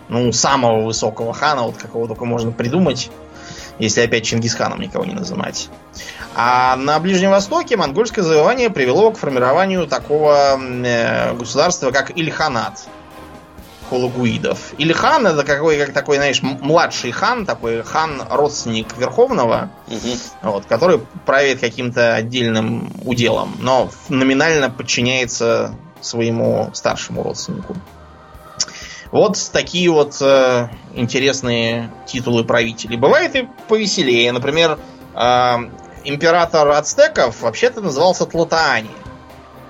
ну, самого высокого хана, вот какого только можно придумать, если опять Чингисханом никого не называть. А на Ближнем Востоке монгольское завоевание привело к формированию такого э, государства, как Ильханат хулагуидов. Ильхан это какой, как такой, знаешь, младший хан, такой хан-родственник Верховного, Мгм. вот, который правит каким-то отдельным уделом, но номинально подчиняется своему старшему родственнику. Вот такие вот э, интересные титулы правителей. Бывает и повеселее. Например, э, император ацтеков вообще-то назывался Тлатаани,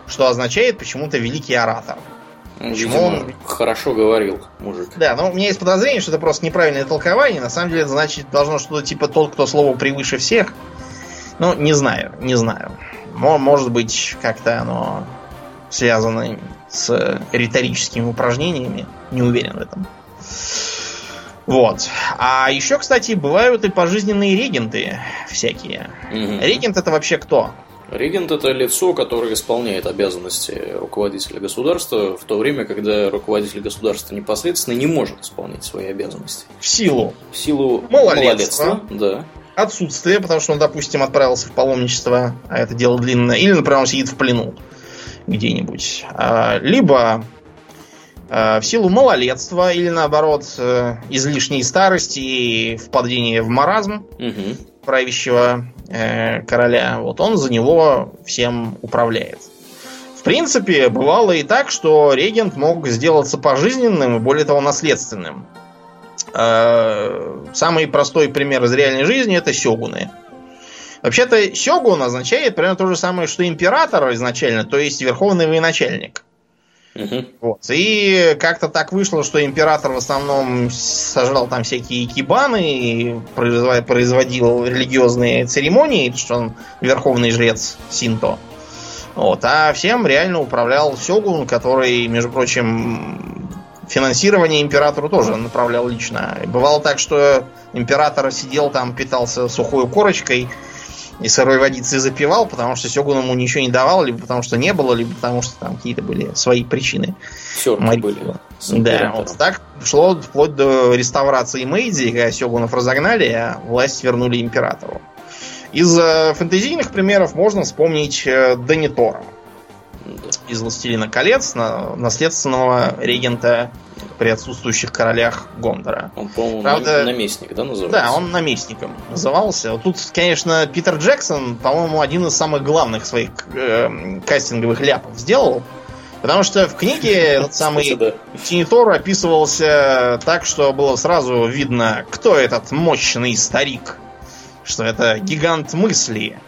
что означает почему-то великий оратор. Почему Видимо, он- хорошо говорил мужик. Да, но у меня есть подозрение, что это просто неправильное толкование. На самом деле это значит должно что-то типа тот, кто слово превыше всех. Ну, не знаю, не знаю. Мо- Может быть, как-то оно связано с риторическими упражнениями. Не уверен в этом. Вот. А еще, кстати, бывают и пожизненные регенты всякие. Мгм. Регент это вообще кто? Регент это лицо, которое исполняет обязанности руководителя государства в то время, когда руководитель государства непосредственно не может исполнять свои обязанности. В силу В силу Малолетства. малолетства, да. отсутствие, потому что он, допустим, отправился в паломничество, а это дело длинное, или, например, он сидит в плену где-нибудь. А, Либо а, в силу малолетства, или наоборот, э, излишней старости и впадения в маразм Мгм. правящего э, короля, вот он за него всем управляет. В принципе, бывало и так, что регент мог сделаться пожизненным и, более того, наследственным. Э, Самый простой пример из реальной жизни это сёгуны. Вообще-то сёгун означает примерно то же самое, что император изначально, то есть верховный военачальник. Мгм. Вот. И как-то так вышло, что император в основном сожрал там всякие кибаны и производил, религиозные церемонии, что он верховный жрец Синто. Вот, а всем реально управлял Сёгун, который, между прочим, финансирование императору тоже направлял лично. Бывало так, что император сидел там, питался сухой корочкой и сырой водицей запивал, потому что Сёгун ему ничего не давал, либо потому что не было, либо потому что там какие-то были свои причины. Все были. Да, вот так шло вплоть до реставрации Мэйдзи, когда Сёгунов разогнали, а власть вернули императору. Из э, фэнтезийных примеров можно вспомнить э, Данитора из «Властелина колец», на, наследственного регента при отсутствующих королях Гондора. Он, по-моему, Правда, наместник, да, назывался? Да, он наместником назывался. Тут, конечно, Питер Джексон, по-моему, один из самых главных своих э, кастинговых ляпов сделал. Потому что в книге этот самый Тинитор описывался так, что было сразу видно, кто этот мощный старик. Что это гигант мысли,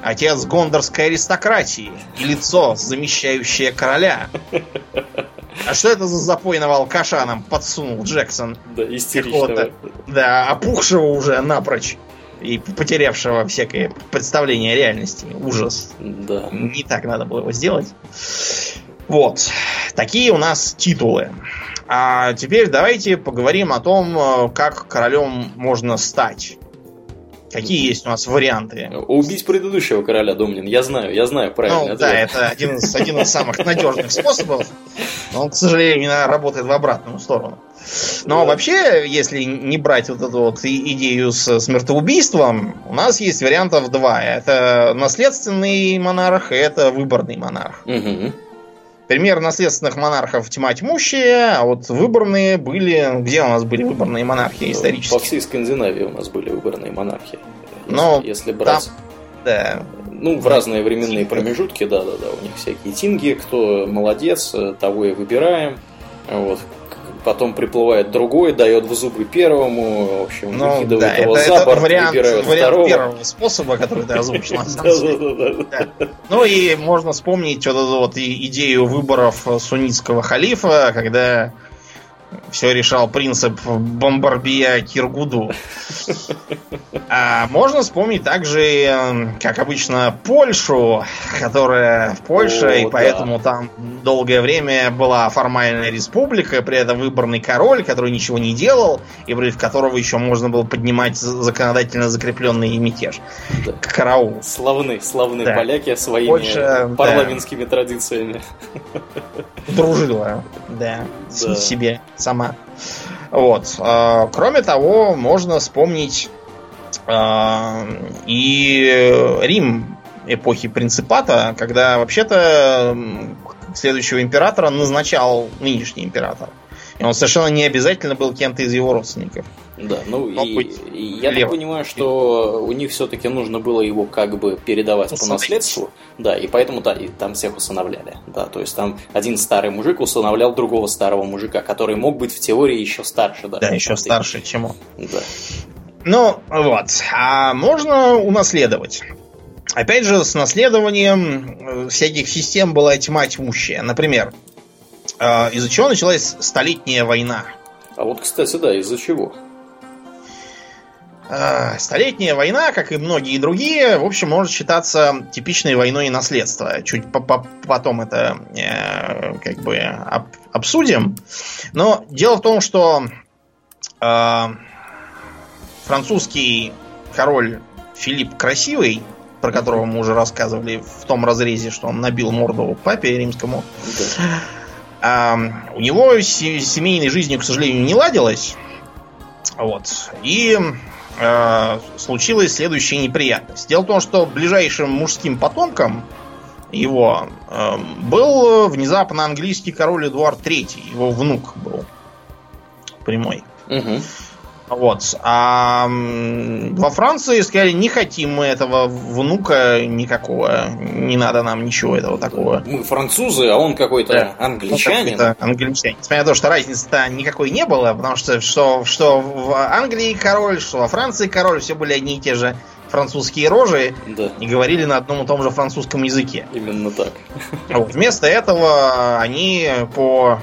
отец гондорской аристократии и лицо, замещающее короля. А что это за запойного алкаша нам подсунул Джексон? Да, истеричного. Да, опухшего уже напрочь. И потерявшего всякое представление о реальности. Ужас. Да. Не так надо было его сделать. Вот. Такие у нас титулы. А теперь давайте поговорим о том, э, как королем можно стать. Какие есть у нас варианты? Убить предыдущего короля, Домнин. Я знаю, я знаю правильно. Ну, да, это один из, один из самых надежных способов. Но он, к сожалению, работает в обратную сторону. Но да. вообще, если не брать вот эту вот идею с смертоубийством, у нас есть вариантов два. Это наследственный монарх и это выборный монарх. Угу. Пример наследственных монархов тьма тьмущая, а вот выборные были... Где у нас были выборные монархии исторически? По всей Скандинавии у нас были выборные монархии. Если, Но если брать... Там, да. Ну, в разные временные промежутки, да-да-да, у них всякие тинги, кто молодец, того и выбираем. Вот потом приплывает другой, дает в зубы первому, в общем, ну, выкидывает да, его это, за это борт, вариант, вариант второго. первого способа, который ты озвучил. Ну и можно вспомнить вот эту вот идею выборов суннитского халифа, когда все решал принцип Бомбарбия Киргуду. А можно вспомнить также, эм, как обычно, Польшу, которая в Польше, О, и поэтому да. там долгое время была формальная республика, при этом выборный король, который ничего не делал, и против которого еще можно было поднимать законодательно закрепленный мятеж. Да. Караул. Славны, славны да. поляки своими Польша, парламентскими да. традициями. Дружила, да, да. себе сама. Вот. А, кроме того, можно вспомнить а, и Рим эпохи Принципата, когда вообще-то следующего императора назначал нынешний император. И он совершенно не обязательно был кем-то из его родственников. Да, ну и, и я так понимаю, что у них все-таки нужно было его как бы передавать Усыновить. по наследству. Да, и поэтому да, и там всех усыновляли. Да, то есть там один старый мужик усыновлял другого старого мужика, который мог быть в теории еще старше. Да, да еще старше, чем он. Да. Ну, вот. А можно унаследовать. Опять же, с наследованием э, всяких систем была тьма тьмущая. Например, э, из-за чего началась Столетняя война? А вот, кстати, да, из-за чего? Э, Столетняя война, как и многие другие, в общем, может считаться типичной войной наследства. Чуть по -по потом это э, как бы об обсудим. Но дело в том, что э, французский король Филипп Красивый, про которого мы уже рассказывали в том разрезе, что он набил морду папе римскому, э, у него семейной жизнью, к сожалению, не ладилось. Вот. И э, случилась следующая неприятность. Дело в том, что ближайшим мужским потомком его э, был внезапно английский король Эдуард III, его внук был прямой. Угу. Вот. А во Франции сказали, не хотим мы этого внука никакого. Не надо нам ничего этого такого. Мы французы, а он какой-то да. англичанин. Ну, англичанин. Несмотря на то, что разницы-то никакой не было, потому что что, что в Англии король, что во Франции король, все были одни и те же французские рожи да. и говорили на одном и том же французском языке. Именно так. Вот. Вместо этого они по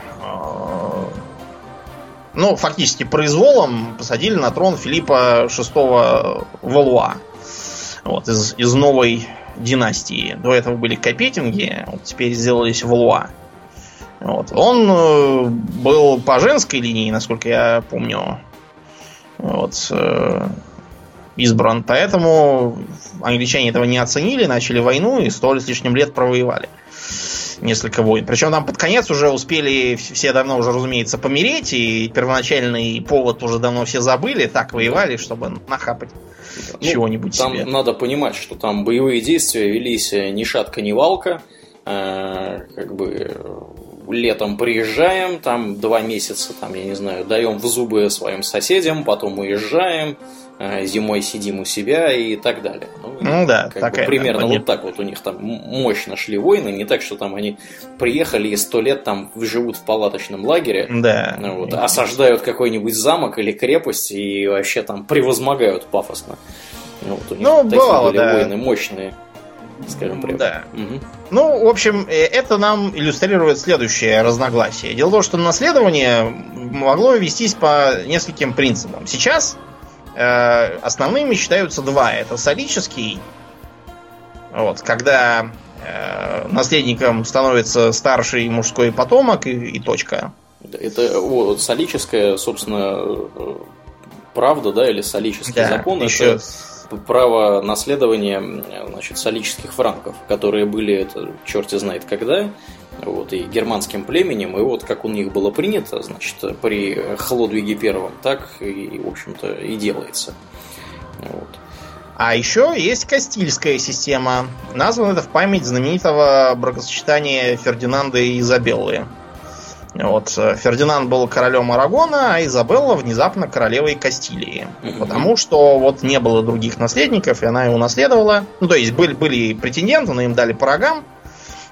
ну, фактически произволом посадили на трон Филиппа VI Валуа. Вот, из, из новой династии. До этого были Капетинги, вот теперь сделались Валуа. Вот. Он э, был по женской линии, насколько я помню, вот, э, избран. Поэтому англичане этого не оценили, начали войну и сто с лишним лет провоевали несколько войн. Причем там под конец уже успели все давно уже, разумеется, помереть, и первоначальный повод уже давно все забыли, так воевали, чтобы нахапать ну, чего-нибудь там себе. надо понимать, что там боевые действия велись ни шатка, ни валка. Э, как бы летом приезжаем, там два месяца, там, я не знаю, даем в зубы своим соседям, потом уезжаем, э, зимой сидим у себя и так далее. Ну, ну да, как такая, бы, примерно вот так вот у них там мощно шли войны, не так, что там они приехали и сто лет там живут в палаточном лагере, да. вот, осаждают какой-нибудь замок или крепость и вообще там превозмогают пафосно. Ну, вот у них ну, такие бывало, были да. войны мощные скажем прямо. Да. Угу. Ну, в общем, э, это нам иллюстрирует следующее разногласие. Дело в том, что наследование могло вестись по нескольким принципам. Сейчас э, основными считаются два. Это солический, вот, когда э, наследником становится старший мужской потомок и, и точка. Это вот, солическая, собственно, э, правда, да, или солический да, закон. Еще... Это право наследования значит, солических франков, которые были, это черти знает когда, вот, и германским племенем, и вот как у них было принято, значит, при Хлодвиге Первом, так и, в общем-то, и делается. Вот. А еще есть Кастильская система. Названа это в память знаменитого бракосочетания Фердинанда и Изабеллы. Вот. Э, Фердинанд был королем Арагона, а Изабелла внезапно королевой Кастилии. Потому что вот не было других наследников, и она его наследовала. Ну, то есть были, были претенденты, но им дали по рогам.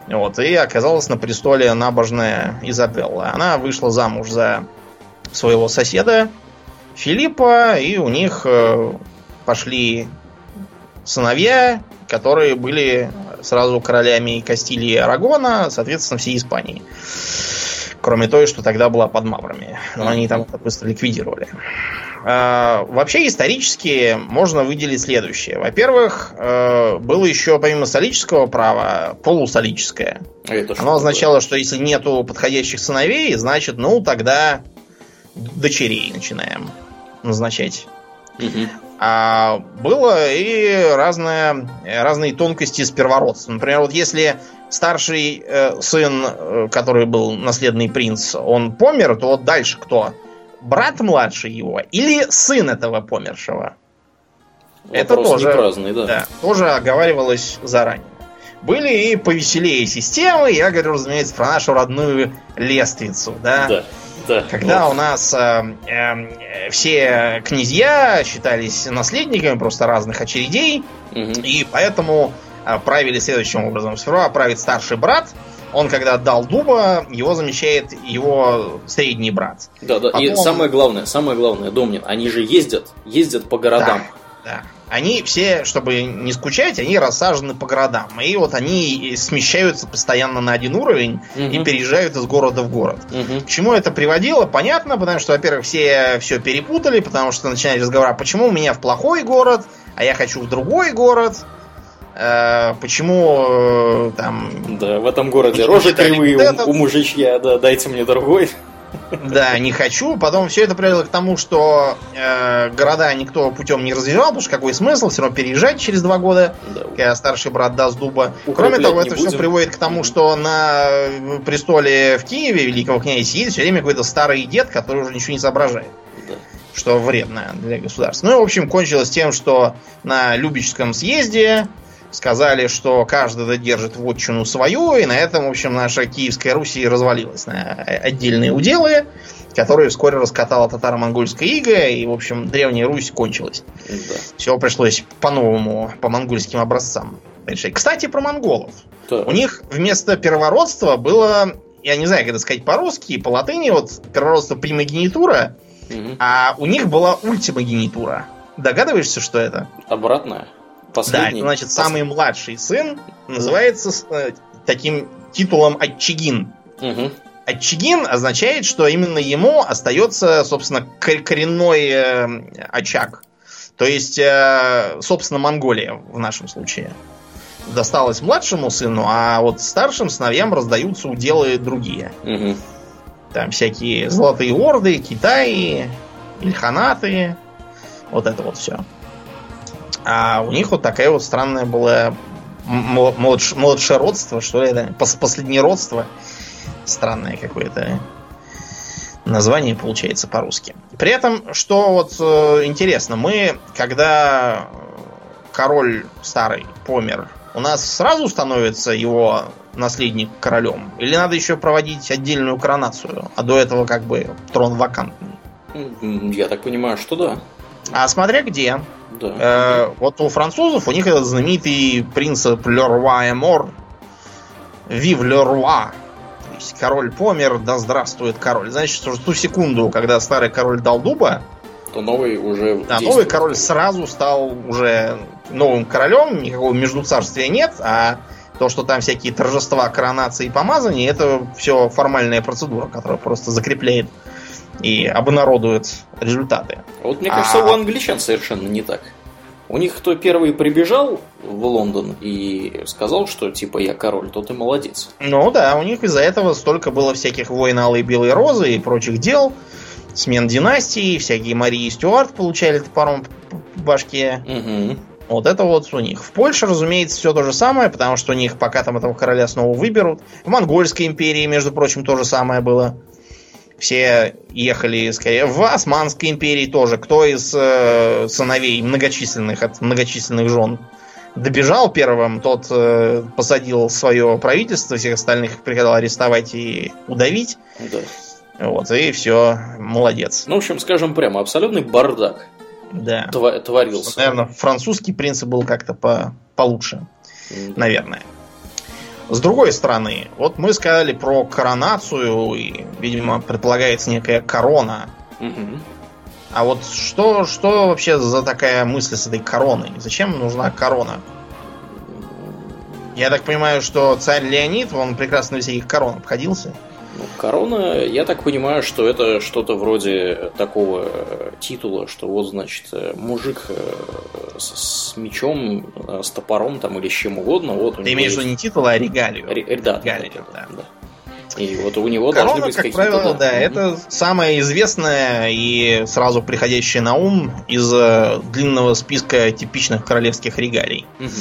Вот, и оказалась на престоле набожная Изабелла. Она вышла замуж за своего соседа Филиппа, и у них э, пошли сыновья, которые были сразу королями Кастилии и Арагона, соответственно, всей Испании. Кроме той, что тогда была под Маврами. Но они там это быстро ликвидировали. А, вообще, исторически можно выделить следующее. Во-первых, э, было еще, помимо солического права, полусолическое. Это Оно означало, что если нету подходящих сыновей, значит, ну, тогда дочерей начинаем назначать. Угу. А было и разное, разные тонкости с первородством. Например, вот если старший э, сын, э, который был наследный принц, он помер, то вот дальше кто? Брат младший его или сын этого помершего? Вопрос Это тоже, праздный, да. да. Тоже оговаривалось заранее. Были и повеселее системы, я говорю, разумеется, про нашу родную лествицу, да? Да. Да, Когда вот. у нас э, э, все князья считались наследниками просто разных очередей, угу. и поэтому правили следующим образом. Сперва правит старший брат, он когда отдал дуба, его замещает его средний брат. Да, да. Потом... И самое главное, самое главное, Домнин, они же ездят, ездят по городам. Да, да. Они все, чтобы не скучать, они рассажены по городам. И вот они смещаются постоянно на один уровень угу. и переезжают из города в город. Угу. К чему это приводило? Понятно, потому что, во-первых, все все перепутали, потому что начинали разговор, а почему у меня в плохой город, а я хочу в другой город. Э, почему э, там... Да, в этом городе рожи кривые у, у мужичья, да, дайте мне другой. Да, не хочу. Потом все это привело к тому, что э, города никто путем не развивал, потому что какой смысл все равно переезжать через два года, да. когда старший брат даст дуба. Кроме того, это будем. все приводит к тому, что на престоле в Киеве великого князя сидит все время какой-то старый дед, который уже ничего не соображает. Да. Что вредно для государства. Ну и, в общем, кончилось тем, что на Любическом съезде сказали, что каждый додержит вотчину свою, и на этом, в общем, наша Киевская Русь развалилась на отдельные уделы, которые вскоре раскатала татаро-монгольская ига, и, в общем, Древняя Русь кончилась. Да. Все пришлось по-новому, по монгольским образцам решать. Кстати, про монголов. Да. У них вместо первородства было, я не знаю, как это сказать по-русски, по латыни, вот первородство примогенитура, угу. а у них была ультимогенитура. Догадываешься, что это? Обратное. Последний. Да, значит, самый младший сын называется э, таким титулом Отчигин. Угу. Отчигин означает, что именно ему остается, собственно, коренной э, очаг. То есть, э, собственно, Монголия в нашем случае. досталось младшему сыну, а вот старшим сыновьям раздаются уделы другие. Мгм. Там всякие золотые орды, Китаи, Ильханаты. Вот это вот все. А у них вот такая вот странная была м- мл- младш- младшеродство, что ли это? Пос- Последнеродство. Странное какое-то название получается по-русски. При этом, что вот э, интересно, мы, когда король старый помер, у нас сразу становится его наследник королем? Или надо еще проводить отдельную коронацию? А до этого как бы трон вакантный. Я так понимаю, что да. А смотря где. Да. Э, вот у французов у них этот знаменитый принцип Леруа Эмор. Вив Леруа. То есть король помер, да здравствует король. Значит, что ту секунду, когда старый король дал дуба, То новый уже а новый король сразу стал уже новым королем, никакого междуцарствия нет, а то, что там всякие торжества, коронации и помазания, это все формальная процедура, которая просто закрепляет и обнародует результаты. Вот мне кажется, А- у англичан совершенно не так. У них кто первый прибежал в Лондон и сказал, что типа я король, тот и молодец. Ну да, у них из-за этого столько было всяких войн Алой Белой Розы и прочих дел, смен династий, всякие Марии Стюарт получали топором по башке. Угу. Вот это вот у них. В Польше, разумеется, все то же самое, потому что у них пока там этого короля снова выберут. В Монгольской империи, между прочим, то же самое было. Все ехали скорее. В Османской империи тоже. Кто из э, сыновей многочисленных от многочисленных жен добежал первым, тот э, посадил свое правительство, всех остальных приказал арестовать и удавить. Да. Вот, и все, молодец. Ну, в общем, скажем прямо, абсолютный бардак Да. творился. Наверное, французский принцип был как-то по получше. М, наверное. С другой стороны, вот мы сказали про коронацию, и, видимо, предполагается некая корона. мгм. А вот что, что вообще за такая мысль с этой короной? Зачем нужна корона? Я так понимаю, что царь Леонид, он прекрасно без всяких корон обходился. Ну, корона, я так понимаю, что это что-то вроде такого э, титула, что вот, значит, э, мужик э, с, с мечом, с топором там или с чем угодно, вот Ты имеешь в виду не титул, а регалию. Ре- да, да, Регалию, да, да. да. И вот у него должны Корона, быть как правило, да, Мгм. это самое известное и сразу приходящее на ум из длинного списка типичных королевских регалий. Мгм.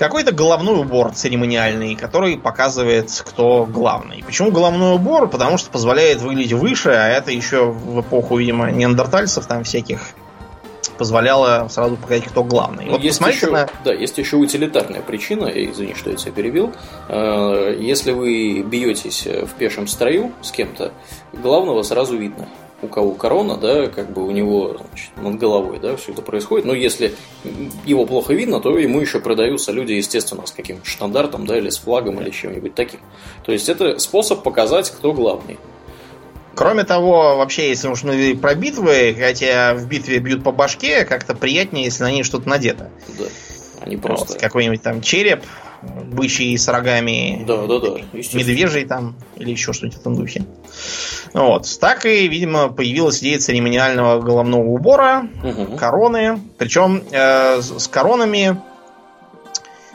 Какой-то головной убор церемониальный, который показывает, кто главный. Почему головной убор? Потому что позволяет выглядеть выше, а это еще в эпоху, видимо, неандертальцев там всяких позволяло сразу показать, кто главный. Вот есть еще, на... Да, есть еще утилитарная причина, извини, что я тебя перебил. Э, Если вы бьетесь в пешем строю с кем-то, главного сразу видно. У кого корона, да, как бы у него значит, над головой, да, все это происходит. Но если его плохо видно, то ему еще продаются люди, естественно, с каким-то штандартом, да, или с флагом, или чем-нибудь таким. То есть это способ показать, кто главный. Кроме того, вообще, если уж мы про битвы, хотя в битве бьют по башке, как-то приятнее, если на ней что-то надето. Да. Они Вот, просто. какой-нибудь там череп, бычий с рогами, Да, да, да. медвежий там, или еще что-нибудь в этом духе. Вот. Так и, видимо, появилась идея церемониального головного убора, Мгм. короны. Причем э, с с коронами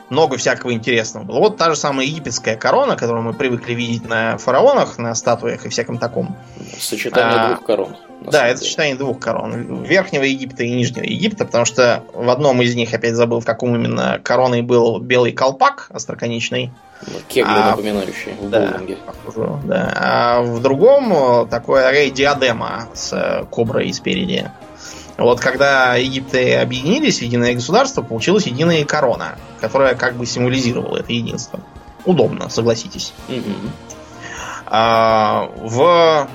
много всякого интересного было. Вот та же самая египетская корона, которую мы привыкли видеть на фараонах, на статуях и всяком таком. Сочетание А, двух корон. Да, это деле. сочетание двух корон. Верхнего Египта и Нижнего Египта, потому что в одном из них, опять забыл, в каком именно короной был белый колпак остроконечный. Ну, Кегли А, напоминающие в да. Похоже, да. А в другом э, такое такая диадема с э, коброй спереди. Вот когда Египты объединились в единое государство, получилась единая корона, которая как бы символизировала это единство. Удобно, согласитесь. Мгм. А, в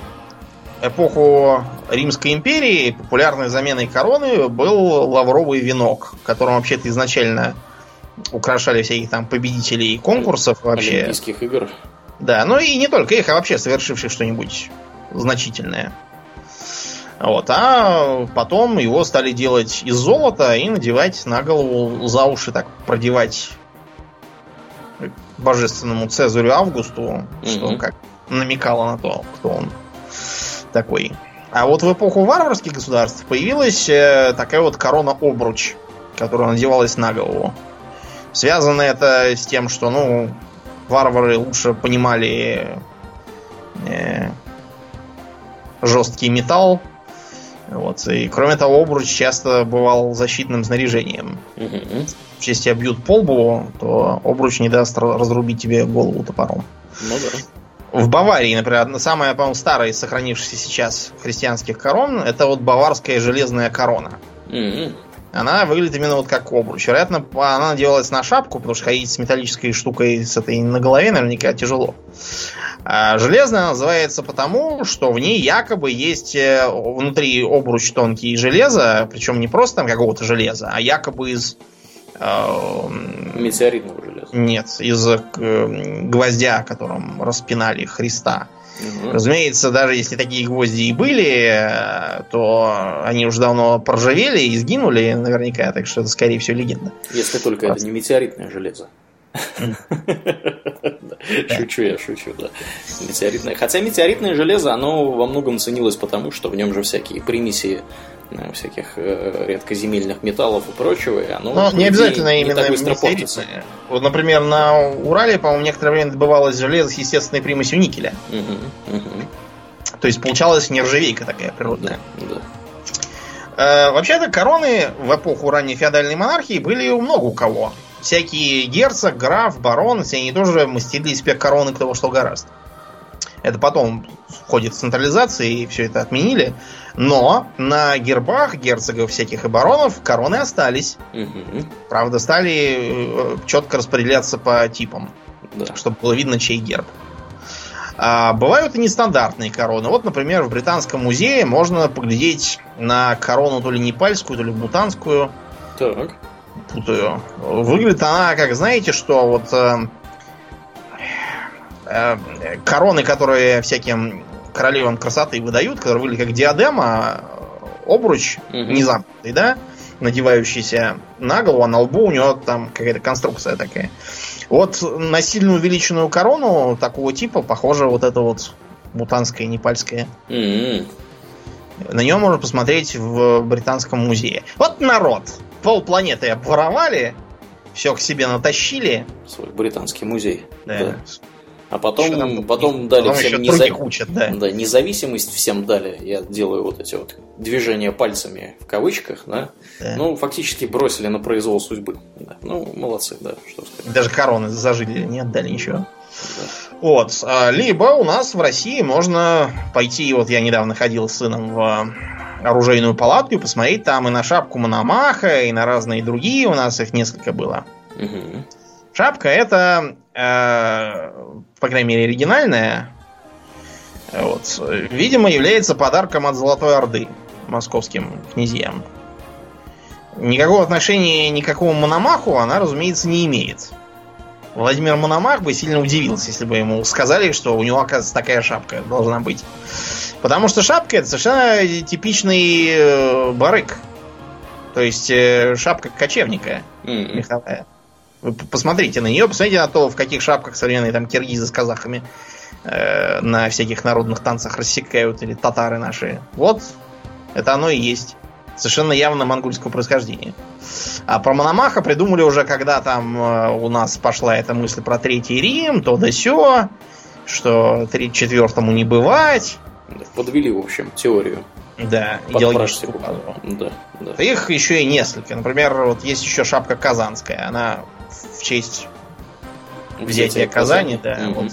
эпоху Римской империи популярной заменой короны был лавровый венок, которым вообще-то изначально украшали всяких там победителей конкурсов вообще. Олимпийских игр. Да, ну и не только их, а вообще совершивших что-нибудь значительное. Вот, а потом его стали делать из золота и надевать на голову за уши, так продевать божественному Цезарю Августу, что Мгм. как намекало на то, кто он такой. А вот в эпоху варварских государств появилась э, такая вот корона-обруч, которая надевалась на голову. Связано это с тем, что, ну, варвары лучше понимали э, жесткий металл. Вот. И кроме того, обруч часто бывал защитным снаряжением. Мгм. Если тебя бьют по лбу, то обруч не даст ра- разрубить тебе голову топором. Ну да. В Баварии, например, самая, по-моему, старая из сохранившихся сейчас христианских корон, это вот баварская железная корона. Мгм. Она выглядит именно вот как обруч. Вероятно, она делалась на шапку, потому что ходить с металлической штукой с этой на голове наверняка тяжело. А железная называется потому, что в ней якобы есть э, внутри обруч тонкий железа, причем не просто там какого-то железа, а якобы из э, Метеоритного железа. Нет, из э, гвоздя, которым распинали Христа. Мгм. Разумеется, даже если такие гвозди и были, э, то они уже давно поржавели и сгинули наверняка, так что это, скорее всего, легенда. Если только это Просто. не метеоритное железо. Шучу я, шучу, да. Метеоритное. Хотя метеоритное железо, оно во многом ценилось потому, что в нем же всякие примеси всяких э, редкоземельных металлов и прочего, и оно Но по не обязательно не именно метеоритные. Вот, например, на Урале, по-моему, некоторое время добывалось железо с естественной примесью никеля. Мгм, мгм. То есть получалась нержавейка такая природная. Да. Э, Вообще-то короны в эпоху ранней феодальной монархии были у много у кого. Всякие герцог, граф, барон, все они тоже мастерили себе короны кто во что гораст. Это потом в ходе централизации все это отменили. Но на гербах герцогов всяких и баронов короны остались. Мгм. Правда, стали четко распределяться по типам, Да. чтобы было видно, чей герб. А, бывают и нестандартные короны. Вот, например, в Британском музее можно поглядеть на корону то ли непальскую, то ли бутанскую. Так. Путаю. Выглядит она, как знаете, что вот э, э, короны, которые всяким королевам красоты выдают, которые выглядят как диадема, э, обруч Мгм. не замкнутый, да, надевающийся на голову, а на лбу у него там какая-то конструкция такая. Вот на сильно увеличенную корону такого типа похоже вот это вот бутанская, непальская. М-м. На нее можно посмотреть в Британском музее. Вот народ. Полпланеты обворовали, все к себе натащили. Свой британский музей. Да. Да. А потом, там- потом дали Потом всем неза- учат, да. Да, независимость всем дали. Я делаю вот эти вот движения пальцами в кавычках, да. Да. Ну, фактически бросили на произвол судьбы. Да. Ну, молодцы, да, что сказать. Даже короны зажили, не отдали ничего. Да. Вот. а, Либо у нас в России можно пойти, вот я недавно ходил с сыном в оружейную палатку и посмотреть там и на шапку Мономаха, и на разные другие, у нас их несколько было. Мгм. Шапка это, э, по крайней мере, оригинальная. Вот. Видимо, является подарком от Золотой Орды московским князьям. Никакого отношения никакому Мономаху она, разумеется, не имеет. Владимир Мономах бы сильно удивился, если бы ему сказали, что у него, оказывается, такая шапка должна быть. Потому что шапка это совершенно типичный э, барык. То есть э, шапка кочевника М-м. меховая. Посмотрите на нее, посмотрите на то, в каких шапках современные там киргизы с казахами э, на всяких народных танцах рассекают, или татары наши. Вот, это оно и есть. Совершенно явно монгольского происхождения. А про Мономаха придумали уже, когда там э, у нас пошла эта мысль про Третий Рим, то да сё, что четвертому не бывать. Подвели, в общем, теорию. Да, Под идеологическую базу. Да, да. Их еще и несколько. Например, вот есть еще шапка казанская. Она в честь взятия Казани, да, Мгм. вот,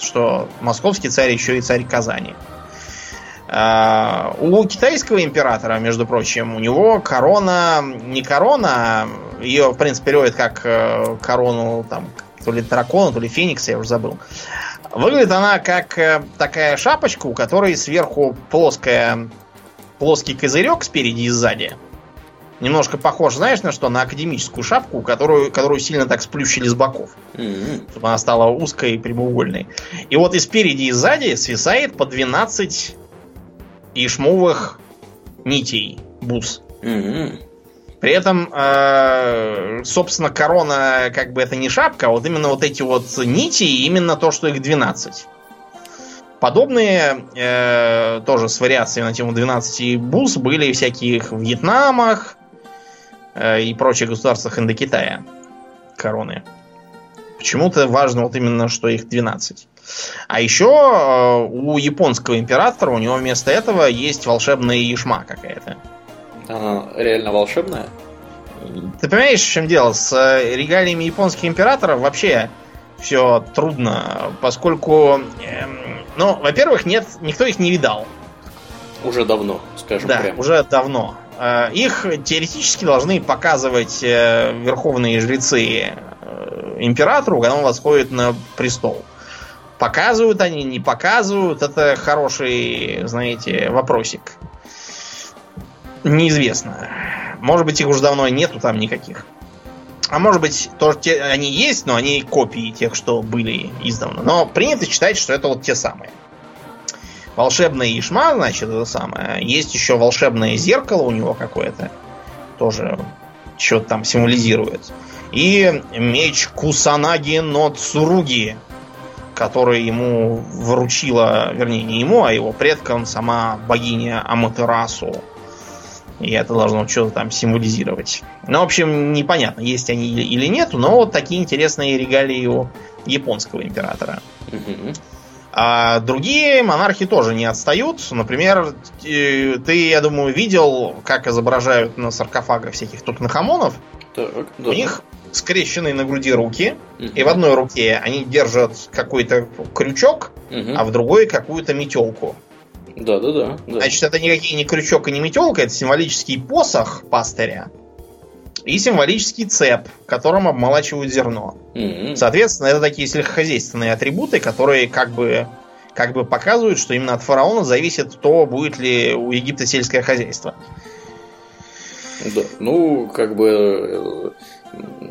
что московский царь еще и царь Казани. А, у китайского императора, между прочим, у него корона не корона, а ее, в принципе, переводят как э, корону там, то ли дракона, то ли феникса, я уже забыл. Выглядит она как э, такая шапочка, у которой сверху плоская, плоский козырек спереди и сзади. Немножко похож, знаешь, на что? На академическую шапку, которую, которую сильно так сплющили с боков М-м. чтобы она стала узкой и прямоугольной. И вот и спереди, и сзади свисает по 12 ишмовых нитей бус. М-м. При этом, э, собственно, корона, как бы это не шапка, а вот именно вот эти вот нити, именно то, что их 12. Подобные, э, тоже с вариацией на тему 12 бус, были всяких в Вьетнамах и прочих государствах Индокитая. короны. Почему-то важно вот именно, что их 12. А еще э, у японского императора, у него вместо этого есть волшебная ишма какая-то. Она реально волшебная? Ты понимаешь, в чем дело? С э, регалиями японских императоров вообще все трудно, поскольку, эм, ну, во-первых, нет, никто их не видал. Уже давно, скажем да, прямо. уже давно. Э, их теоретически должны показывать э, верховные жрецы императору, когда он восходит на престол. Показывают они, не показывают, это хороший, знаете, вопросик. Неизвестно. Может быть, их уже давно нету там никаких. А может быть, тоже те, они есть, но они копии тех, что были издавна. Но принято считать, что это вот те самые. Волшебная Ишма, значит, это самое. Есть еще волшебное зеркало у него какое-то. Тоже что-то там символизирует. И меч Кусанаги но Цуруги, который ему вручила, вернее, не ему, а его предкам сама богиня Аматерасу. И это должно что-то там символизировать. Ну, в общем, непонятно, есть они или нет, но вот такие интересные регалии у японского императора. А другие монархи тоже не отстают. Например, ты, я думаю, видел, как изображают на саркофагах всяких тутанхамонов. Так, да. У них скрещенные на груди руки, угу. и в одной руке они держат какой-то крючок, угу. а в другой какую-то метелку. Да, да, да, Значит, это никакие не крючок и не метелка, это символический посох пастыря и символический цеп, которым обмолачивают зерно. Mm-hmm. Соответственно, это такие сельскохозяйственные атрибуты, которые как бы, как бы показывают, что именно от фараона зависит то, будет ли у Египта сельское хозяйство. Да, ну, как бы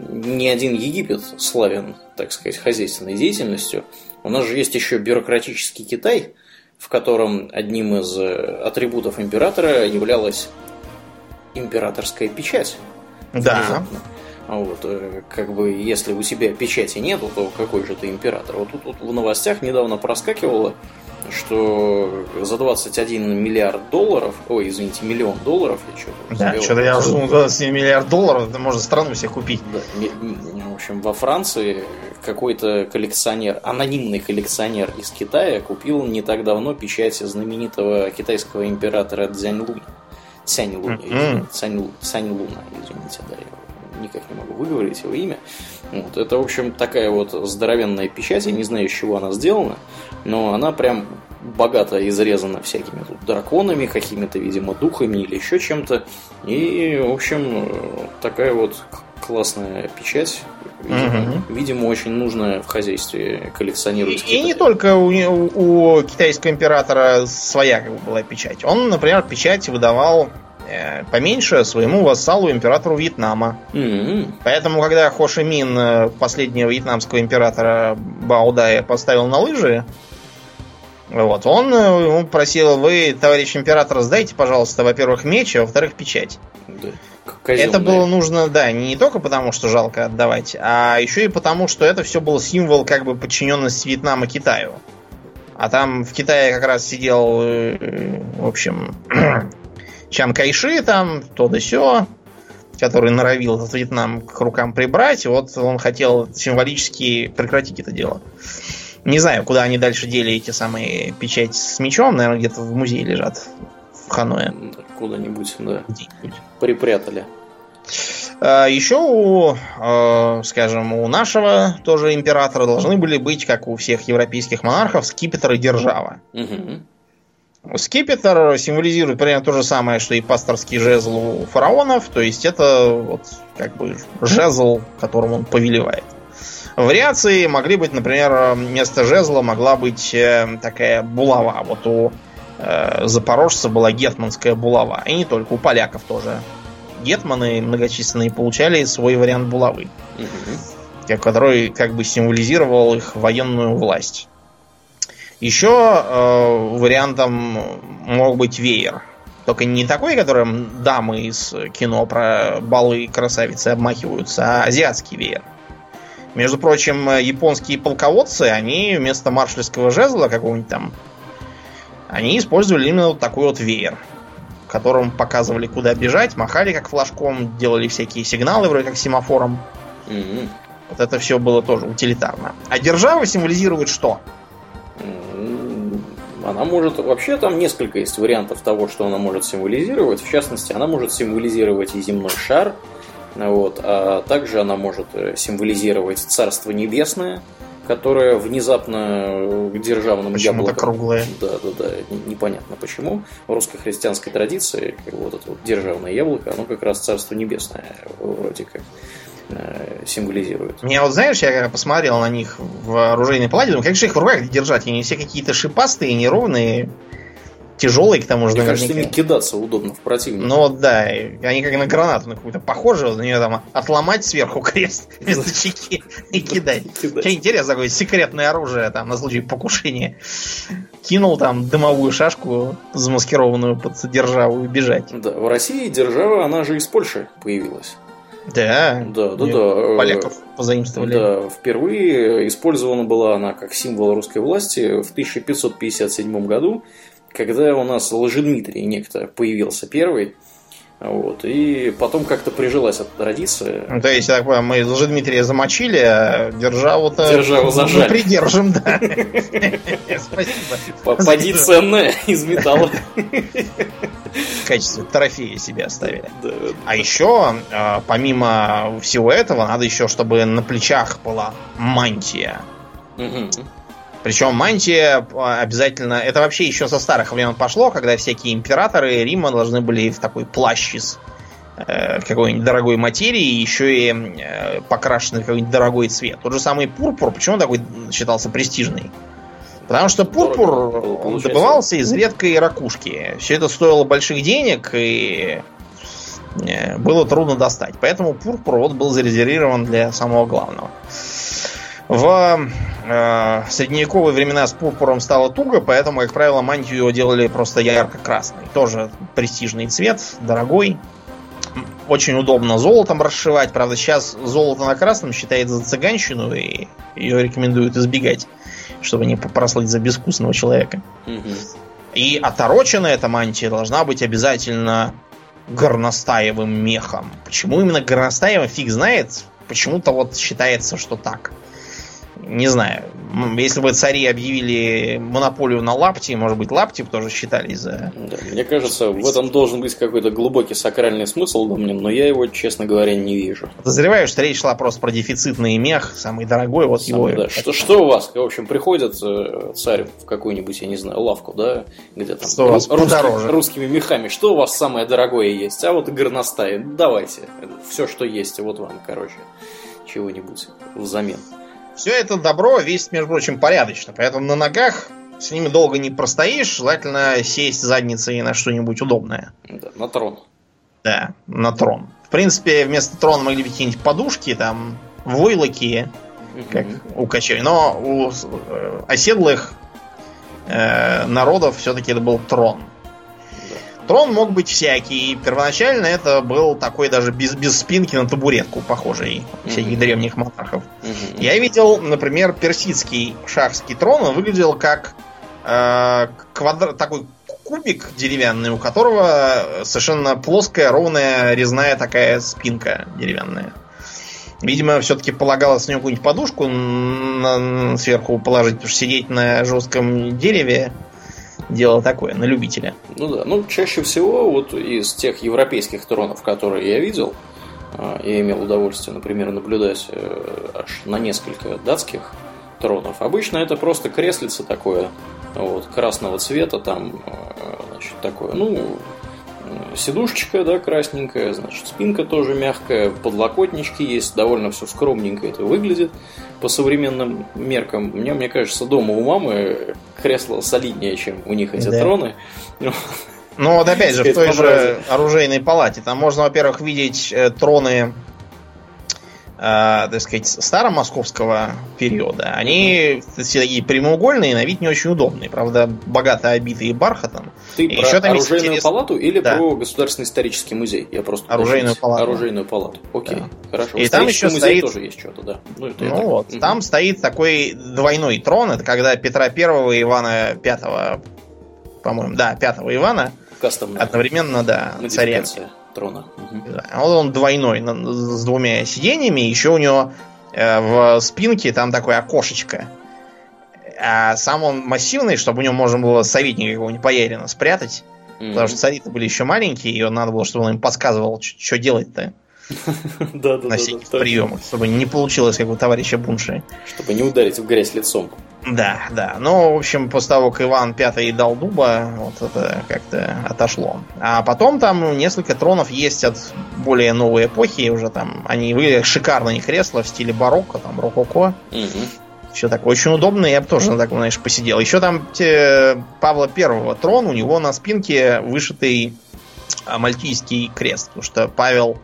не один Египет славен, так сказать, хозяйственной деятельностью. У нас же есть еще бюрократический Китай – в котором одним из э, атрибутов императора являлась императорская печать. Да. А вот, э, как бы, если у себя печати нету, то какой же ты император? Вот тут, тут в новостях недавно проскакивало, что за 21 миллиард долларов, ой, извините, миллион долларов, я что-то Да, что-то я уже 21 миллиард долларов, это можно страну себе купить. Да, в общем, во Франции какой-то коллекционер, анонимный коллекционер из Китая купил не так давно печати знаменитого китайского императора Цзянь Луна. Цянь Луна, mm-hmm. Цянь, Цянь Луна, извините, да, я никак не могу выговорить его имя. Вот, это, в общем, такая вот здоровенная печать, я не знаю, из чего она сделана, но она прям богато изрезана всякими тут драконами, какими-то, видимо, духами или еще чем-то. И, в общем, такая вот классная печать. Видимо, угу. видимо, очень нужная в хозяйстве коллекционировать. И, и не только у, у, у китайского императора своя как бы, была печать. Он, например, печать выдавал э, поменьше своему вассалу императору Вьетнама. Mm-hmm. Поэтому, когда Хо Ши Мин э, последнего вьетнамского императора Баудая поставил на лыжи, вот, он э, ему просил, вы, товарищ император, сдайте, пожалуйста, во-первых, меч, а во-вторых, печать. Да. Это было нужно, да, не только потому, что жалко отдавать, а еще и потому, что это все был символ как бы подчиненности Вьетнама Китаю. А там в Китае как раз сидел, э, в общем, Чан Кайши там, то да сё, который норовил этот Вьетнам к рукам прибрать. Вот он хотел символически прекратить это дело. Не знаю, куда они дальше дели эти самые печати с мечом. Наверное, где-то в музее лежат. В Ханое. Куда-нибудь, да. Припрятали. А, Еще у, а, скажем, у нашего тоже императора должны были быть, как у всех европейских монархов, скипетр и держава. Угу. Скипетр символизирует примерно то же самое, что и пасторский жезл у фараонов, то есть это вот как бы жезл, которым он повелевает. Вариации могли быть, например, вместо жезла могла быть э, такая булава. Вот у э, запорожца была гетманская булава. И не только, у поляков тоже. Гетманы многочисленные получали свой вариант булавы. Угу. Который как бы символизировал их военную власть. Еще э, вариантом мог быть веер. Только не такой, которым дамы из кино про балы и красавицы обмахиваются, а азиатский веер. Между прочим, японские полководцы, они вместо маршальского жезла какого-нибудь там, они использовали именно вот такой вот веер, которым показывали, куда бежать, махали как флажком, делали всякие сигналы, вроде как семафором. Mm-hmm. Вот это все было тоже утилитарно. А держава символизирует что? Она может... Вообще там несколько есть вариантов того, что она может символизировать. В частности, она может символизировать и земной шар, вот, а также она может э, символизировать Царство Небесное, которое внезапно к державным Почему-то яблокам... круглое. Да, да, да, непонятно почему. В русской-христианской традиции вот это вот державное яблоко, оно как раз Царство Небесное вроде как э, символизирует. Мне вот, знаешь, я посмотрел на них в оружейной палате, думаю, как же их в руках держать? Они все какие-то шипастые, неровные, тяжелые, к тому же, Мне кажется, ими кидаться удобно в противника. Ну вот да, они как на гранату на какую-то похожи, на нее там отломать сверху крест вместо чеки и кидать. Что интересно, такое секретное оружие там на случай покушения. Кинул там дымовую шашку, замаскированную под державу и бежать. Да, в России держава, она же из Польши появилась. Да, Да, да, да. Поляков позаимствовали. Да, впервые использована была она как символ русской власти в 1557 году, когда у нас Лжедмитрий некто появился первый. Вот, и потом как-то прижилась эта традиция. Ну, То есть, так понимаю, мы Лжедмитрия замочили, а державу-то Державу зажали. мы придержим, да. Спасибо. Попади ценная из металла. В качестве трофея себе оставили. А еще, э, помимо всего этого, надо еще, чтобы на плечах была мантия. Причем мантия э, обязательно... Это вообще еще со старых времен пошло, когда всякие императоры Рима должны были в такой плащ из э, какой-нибудь дорогой материи, еще и э, покрашенный в какой-нибудь дорогой цвет. Тот же самый пурпур, почему он такой считался престижный? Потому что пурпур Дорого он добывался из редкой ракушки. Все это стоило больших денег и э, было трудно достать. Поэтому пурпур вот был зарезервирован для самого главного. В э, средневековые времена с пурпуром стало туго, поэтому, как правило, мантию делали просто ярко-красный. Тоже престижный цвет, дорогой. Очень удобно золотом расшивать. Правда, сейчас золото на красном считается за цыганщину, и ее рекомендуют избегать, чтобы не прослыть за безвкусного человека. И отороченная эта мантия должна быть обязательно горностаевым мехом. Почему именно горностаевым, фиг знает. Почему-то вот считается, что так. Не знаю. Если бы цари объявили монополию на лапти, может быть, лапти бы тоже считали за... Да, мне кажется, в этом должен быть какой-то глубокий сакральный смысл, Домнин, но я его, честно говоря, не вижу. Подозреваю, что речь шла просто про дефицитный мех, самый дорогой, вот Сам, его... да. Что, что у вас? В общем, приходит э, царь в какую-нибудь, я не знаю, лавку, да, где там Что у вас ру- русскими, подороже? русскими мехами. Что у вас самое дорогое есть? А вот и горностай. Давайте. Все, что есть, вот вам, короче, чего-нибудь взамен. Все это добро весит, между прочим, порядочно, поэтому на ногах с ними долго не простоишь, желательно сесть задницей на что-нибудь удобное. Да, на трон. Да, на трон. В принципе, вместо трона могли быть какие-нибудь подушки, там, войлоки, как Мгм. у кочевой. Но у э, оседлых э, народов все-таки это был трон. Трон мог быть всякий. Первоначально это был такой даже без, без спинки на табуретку похожий у всяких древних монархов. Мгм. Я видел, например, персидский шахский трон. Он выглядел как э, квадра- такой кубик деревянный, у которого совершенно плоская, ровная, резная такая спинка деревянная. Видимо, все-таки полагалось на нее какую-нибудь подушку на- сверху положить, потому что сидеть на жестком дереве дело такое, на любителя. Ну да, ну чаще всего вот из тех европейских тронов, которые я видел, а, я имел удовольствие, например, наблюдать э, аж на несколько датских тронов. Обычно это просто креслице такое, вот, красного цвета, там, э, значит, такое, ну, сидушечка, да, красненькая, значит, спинка тоже мягкая, подлокотнички есть, довольно все скромненько это выглядит по современным меркам. Мне, мне кажется, дома у мамы кресло солиднее, чем у них эти Да. троны. Ну вот опять же, в Это той же оружейной палате там можно, во-первых, видеть э, троны, так сказать, старомосковского периода. Они все такие прямоугольные, на вид не очень удобные. Правда, богато обитые бархатом. Ты И про еще там оружейную интересно- палату или Да. про Государственный исторический музей? Я просто Оружейную уточнить. палату. Оружейную палату. Окей, Да. хорошо. И там еще музее стоит- тоже есть что-то, да. Ну, это Ну так. вот, Мгм. там стоит такой двойной трон. Это когда Петра Первого и Ивана Пятого, по-моему, да, Пятого Ивана кастомная одновременно, да, царями. Трона. Мгм. Да, Вот он двойной, с двумя сиденьями. Еще у него э, в спинке там такое окошечко. А сам он массивный, чтобы в нем можно было советника какого-нибудь поярина спрятать. Mm-hmm. Потому что цари-то были еще маленькие, и надо было, чтобы он им подсказывал, что делать-то. Да, на всяких приемах, чтобы не получилось, как у товарища Бунши. Чтобы не ударить в грязь лицом. Да, да. Ну, в общем, после того, как Иван Пятый дал дуба, вот это как-то отошло. А потом там несколько тронов есть от более новой эпохи. Уже там они выглядят шикарные кресла в стиле барокко, там рококо. Угу. Все такое очень удобно, я бы тоже на таком, знаешь, посидел. Еще там те, Павла Первого трон, у него на спинке вышитый а, мальтийский крест. Потому что Павел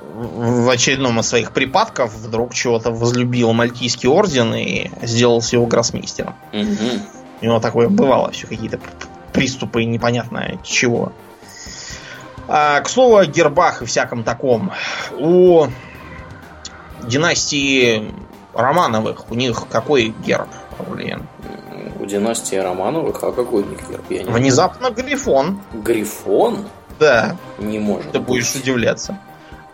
в очередном из своих припадков вдруг чего-то возлюбил Мальтийский орден и сделался его гроссмейстером. Угу. У него такое бывало, все какие-то приступы непонятно чего. А, к слову о гербах и всяком таком. У династии Романовых у них какой герб, Блин. У династии Романовых, а какой у них герб? Я не Внезапно грифон. Грифон? Да. Не может. Ты быть. будешь удивляться.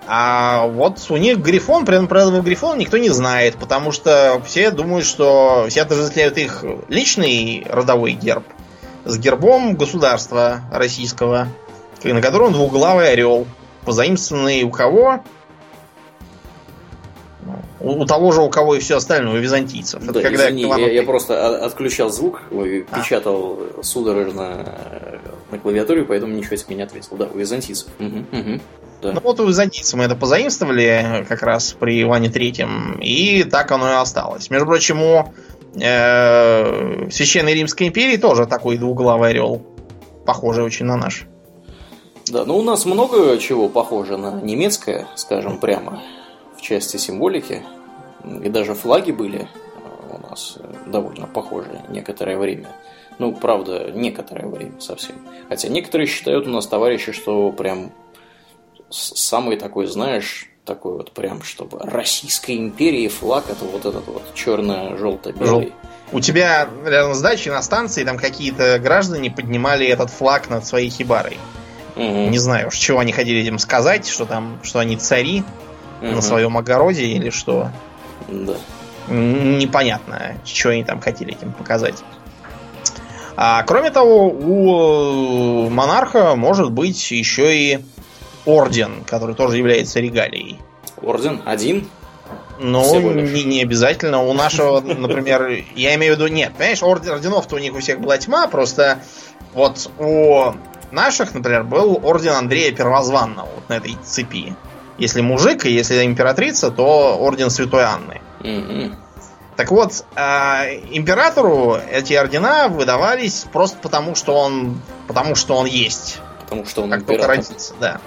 А вот у них Грифон, при этом про этого Грифона никто не знает, потому что все думают, что все отождествляют их личный родовой герб с гербом государства российского, на котором двуглавый орел, позаимствованный у кого? У, у того же, у кого и все остальное, у византийцев. Да, Это когда извини, я, я просто отключал звук, а. печатал судорожно на клавиатуре, поэтому ничего себе не ответил. Да, у византийцев. Угу, угу. Да. Ну вот у византийцев мы это позаимствовали как раз при Иване Третьем, и так оно и осталось. Между прочим, у э, Священной Римской империи тоже такой двуглавый орел, похожий очень на наш. Да, ну у нас много чего похоже на немецкое, скажем прямо, в части символики. И даже флаги были э, у нас э, довольно похожие некоторое время. Ну, правда, некоторое время совсем. Хотя некоторые считают у нас товарищи, что прям самый такой, знаешь, такой вот прям, чтобы Российской империи флаг это вот этот вот черно-желто-белый. У тебя рядом с дачей на станции там какие-то граждане поднимали этот флаг над своей хибарой. Угу. Не знаю, чего они хотели этим сказать, что там, что они цари угу. на своем огороде или что. Да. Непонятно, что они там хотели этим показать. А кроме того, у монарха может быть еще и орден, который тоже является регалией. Орден? Один? Ну, не, не обязательно. У нашего, например, я имею в виду, нет, понимаешь, орденов-то у них у всех была тьма, просто вот у наших, например, был орден Андрея Первозванного вот на этой цепи. Если мужик, и если императрица, то орден Святой Анны. Mm-hmm. Так вот, э, императору эти ордена выдавались просто потому, что он, потому что он есть. Потому что он как император. родился, да.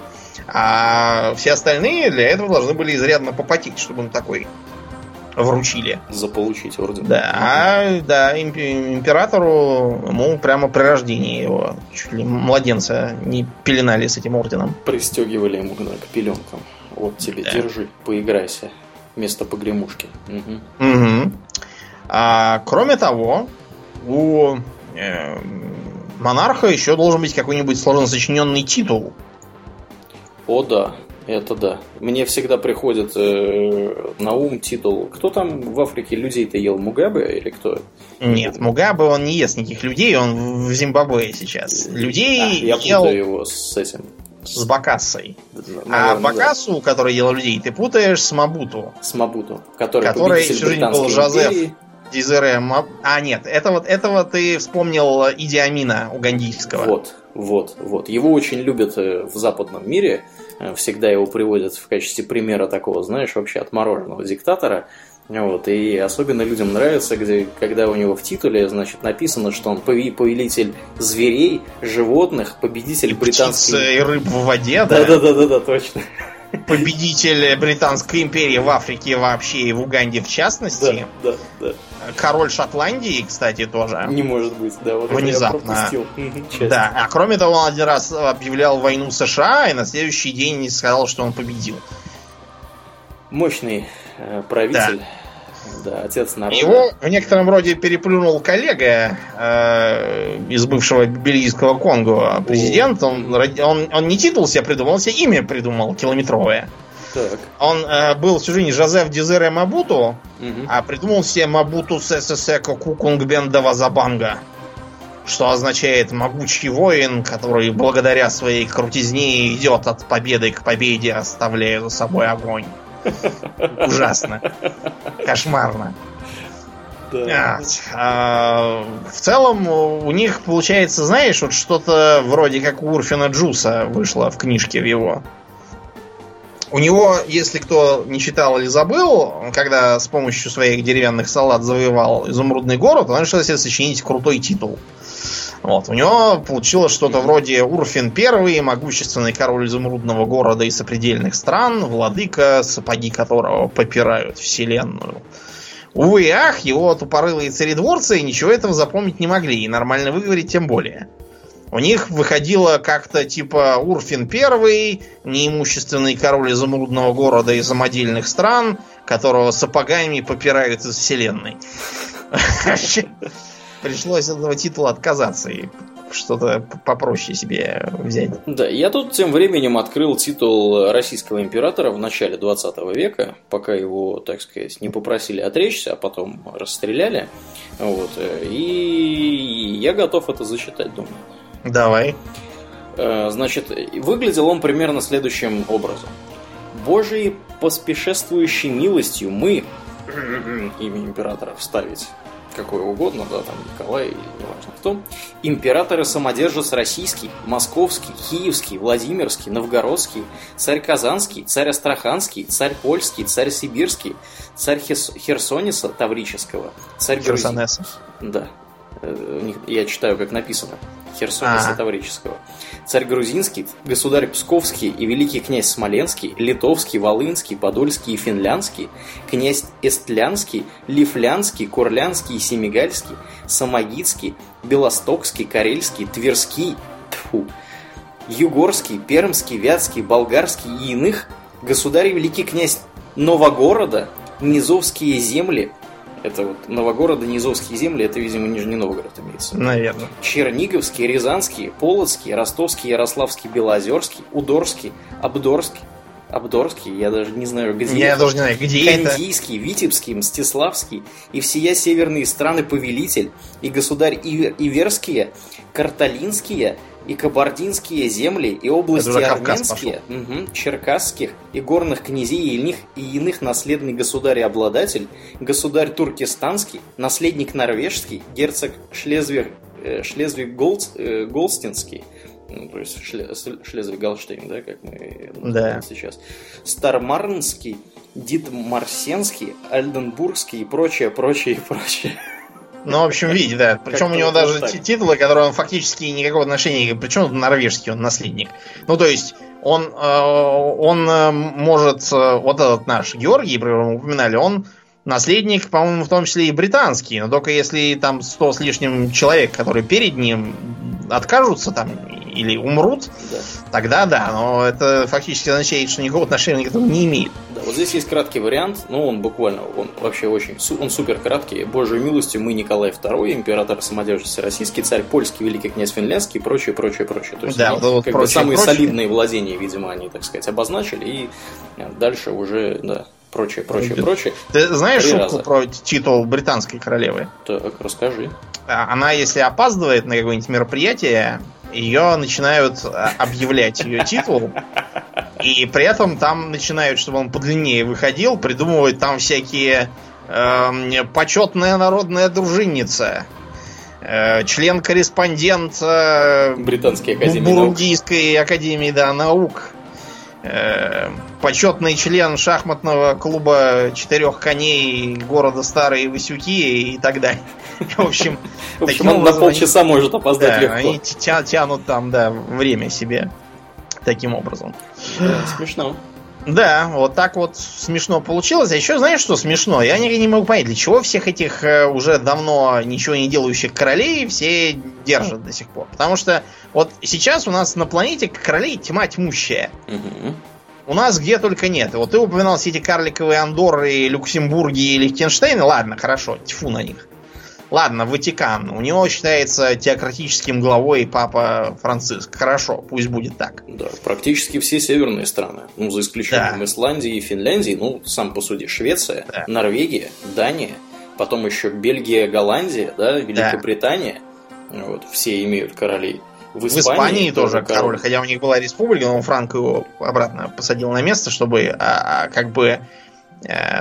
А все остальные для этого должны были изрядно попотеть, чтобы им такой вручили. Заполучить орден. Да, а, да, императору ему прямо при рождении его чуть ли младенца не пеленали с этим орденом. Пристегивали ему к пеленкам. Вот тебе, да. держи, поиграйся. Вместо погремушки. Угу. Угу. А, кроме того, у э, монарха еще должен быть какой-нибудь сложно сочиненный титул. О да, это да. Мне всегда приходит э, на ум титул. Кто там в Африке людей-то ел? Мугабе или кто? Нет, Мугабе он не ест никаких людей, он в Зимбабве сейчас. Людей а, я ел... его с этим. С Бакассой. Наверное, а Бакасу, да. который ел людей, ты путаешь с Мабуту. С Мабуту, который, который всю жизнь был Жозеф Дизере А, нет, это вот, этого ты вспомнил Иди Амина угандийского. Вот, вот, вот. Его очень любят э, в западном мире. Э, всегда его приводят в качестве примера такого, знаешь, вообще отмороженного диктатора. Вот, и особенно людям нравится, где, когда у него в титуле, значит, написано, что он повелитель зверей, животных, победитель британской... и рыб в воде, да? Да-да-да, точно. Победитель Британской империи в Африке вообще и в Уганде в частности. Да, да, да. Король Шотландии, кстати, тоже. Не может быть, да. Вот Внезапно. Да, а кроме того, он один раз объявлял войну США и на следующий день сказал, что он победил. Мощный правитель. Да. да, отец народа. Его в некотором роде переплюнул коллега э, из бывшего бельгийского Конго. Президент, он, он, он не титул себе придумал, он себе имя придумал километровое. Так. Он э, был в сюжете Жозеф Дизере Мабуту, угу. а придумал себе Мабуту Сесесеко Кукунгбенда Вазабанга. Что означает могучий воин, который благодаря своей крутизне идет от победы к победе, оставляя за собой огонь. Ужасно. Кошмарно. Да. А, в целом у них получается, знаешь, вот что-то вроде как у Урфина Джуса вышло в книжке в его. У него, если кто не читал или забыл, когда с помощью своих деревянных салат завоевал изумрудный город, он решил себе сочинить крутой титул. Вот. У него получилось что-то вроде Урфин первый, могущественный король изумрудного города и сопредельных стран, владыка, сапоги которого попирают вселенную. Увы и ах, его тупорылые царедворцы ничего этого запомнить не могли, и нормально выговорить тем более. У них выходило как-то типа Урфин первый, неимущественный король изумрудного города и самодельных стран, которого сапогами попирают из вселенной. Пришлось от этого титула отказаться и что-то попроще себе взять. Да, я тут тем временем открыл титул российского императора в начале 20 века, пока его, так сказать, не попросили отречься, а потом расстреляли. Вот, и я готов это зачитать, думаю. Давай. Э, значит, выглядел он примерно следующим образом. Божией поспешествующей милостью мы, имя императора вставить какое угодно, да, там Николай неважно кто, императоры-самодержец российский, московский, киевский, владимирский, новгородский, царь Казанский, царь Астраханский, царь Польский, царь Сибирский, царь Херсониса Таврического, царь Херсонеса. Да, э, я читаю, как написано. Херсониса ага. Таврического. Царь Грузинский, государь Псковский и великий князь Смоленский, Литовский, Волынский, Подольский и Финляндский, князь Эстлянский, Лифлянский, Курлянский и Семигальский, Самогитский, Белостокский, Карельский, Тверский, тьфу, Югорский, Пермский, Вятский, Болгарский и иных, государь великий князь Новогорода, Низовские земли, это вот Новогород, Низовские земли, это, видимо, Нижний Новгород имеется. Наверное. Черниговский, Рязанский, Полоцкий, Ростовский, Ярославский, Белозерский, Удорский, Абдорский, Абдорский, я даже не знаю, где Я даже не знаю, где Кандийский, это. Витебский, Мстиславский и всея северные страны повелитель, и государь Ивер, Иверские, Карталинские, и кабардинские земли, и области армянские, угу, черкасских, и горных князей, и иных, и иных наследный государь-обладатель, государь туркестанский, наследник норвежский, герцог Шлезвиг, э, Шлезвиг Голд, э, Голстинский, ну, то есть Шле, Шлезвиг-Галштейн, да, как мы да. сейчас, Стармарнский, Дитмарсенский, Альденбургский и прочее, прочее и прочее. Ну, в общем, видите, да. Причем у него даже так. титулы, которые он фактически никакого отношения Причем норвежский он наследник. Ну, то есть, он, э, он э, может, э, вот этот наш Георгий, про мы упоминали, он наследник, по-моему, в том числе и британский, но только если там сто с лишним человек, которые перед ним откажутся там или умрут, да. тогда да, но это фактически означает, что никакого отношения к этому не имеет. Да, вот здесь есть краткий вариант, ну он буквально, он вообще очень, он супер краткий. Божьей милостью мы Николай II, император самодержец российский, царь польский, великий князь финляндский и прочее, прочее, прочее. То есть да, они, вот как прочее, бы самые прочее. солидные владения, видимо, они, так сказать, обозначили, и дальше уже, да, прочее, прочее, прочее. Ты знаешь Три шутку раза. про титул британской королевы? Так, расскажи. А, она, если опаздывает на какое-нибудь мероприятие, ее начинают а, объявлять ее титул. И при этом там начинают, чтобы он подлиннее выходил, придумывать там всякие э, почетная народная дружинница, э, член-корреспондент э, Британской академии Бурундийской наук. академии да, наук, э, почетный член шахматного клуба четырех коней города Старые Васюки и так далее. В общем, в общем он на полчаса они, может опоздать да, легко. Они тя тянут там, да, время себе таким образом. Да, смешно. Да, вот так вот смешно получилось. А еще знаешь, что смешно? Я не, не могу понять, для чего всех этих э, уже давно ничего не делающих королей все держат до сих пор. Потому что вот сейчас у нас на планете королей тьма тьмущая. Угу. У нас где только нет. Вот ты упоминал все эти карликовые Андорры, Люксембурги и Лихтенштейны. Ладно, хорошо, тьфу на них. Ладно, Ватикан. У него считается теократическим главой Папа Франциск. Хорошо, пусть будет так. Да, практически все северные страны. Ну, за исключением Да. Исландии и Финляндии. Ну, сам посуди. Швеция, Да. Норвегия, Дания. Потом еще Бельгия, Голландия, да, Великобритания. Вот, все имеют королей. В В Испании, Испании тоже король, хотя у них была республика, но Франко его обратно посадил на место, чтобы а, а, как бы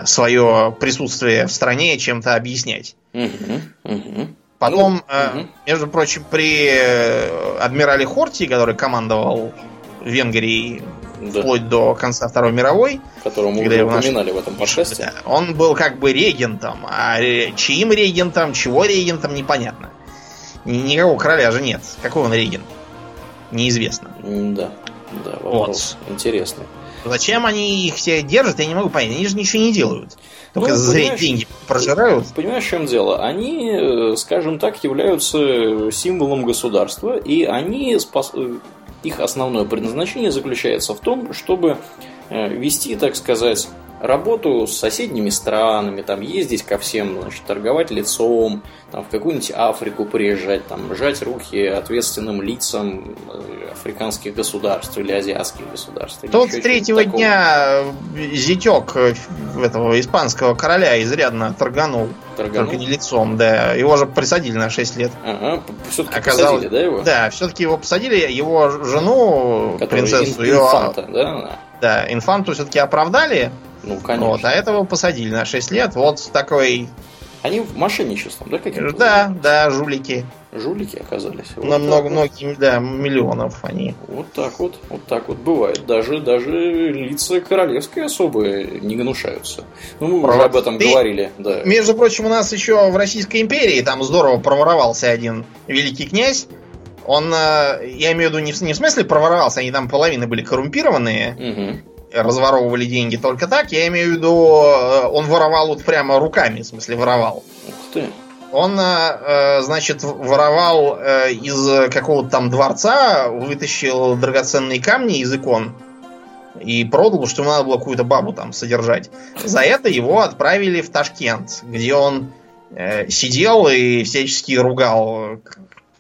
свое присутствие в стране чем-то объяснять. Мгм, мгм. Потом, Ну, э, мгм. между прочим, при э, адмирале Хорти, который командовал Венгрией Да, вплоть до конца Второй мировой, которого мы уже упоминали в этом подкасте. да, он был как бы регентом, а э, чьим регентом, чего регентом, непонятно. Ни- Никакого короля же нет. Какой он регент? Неизвестно. Да, да, вопрос интересный. Зачем они их все держат, я не могу понять. Они же ничего не делают. Только Ну, понимаешь, деньги прожирают. Понимаешь, в чем дело? Они, э, скажем так, являются символом государства, и они э, их основное предназначение заключается в том, чтобы э, вести, так сказать, работу с соседними странами, там ездить ко всем, значит, торговать лицом, там в какую-нибудь Африку приезжать, там жать руки ответственным лицам э, африканских государств или азиатских государств. или с третьего такого. дня зятек э, этого испанского короля изрядно торганул. Торганул? Только не лицом, да. Его же присадили на 6 лет. Ага, все-таки Оказалось- посадили, да, его? Да, все-таки его посадили, его жену, Которая принцессу, ин- ее, инфанта, да? да, инфанту все-таки оправдали, Ну, конечно. вот, а этого посадили на 6 лет. Вот такой, Они в мошенничеством, да, каким-то? да, да, жулики. Жулики оказались. Вот На много, вот. многие, да, миллионов они. Вот так вот, вот так вот бывает. Даже, даже лица королевской особы не гнушаются. Ну, мы уже Правда. об этом Ты- говорили, да. Между прочим, у нас еще в Российской империи там здорово проворовался один великий князь. Он, э, я имею в виду не в, не в смысле проворовался, они там половины были коррумпированные, Мгм. Разворовывали деньги только так. Я имею в виду, э, он воровал вот прямо руками, в смысле воровал. Ух ты. Он, э, э, значит, воровал из какого-то там дворца, вытащил драгоценные камни из икон и продал, что ему надо было какую-то бабу там содержать. За это его отправили в Ташкент, где он сидел и всячески ругал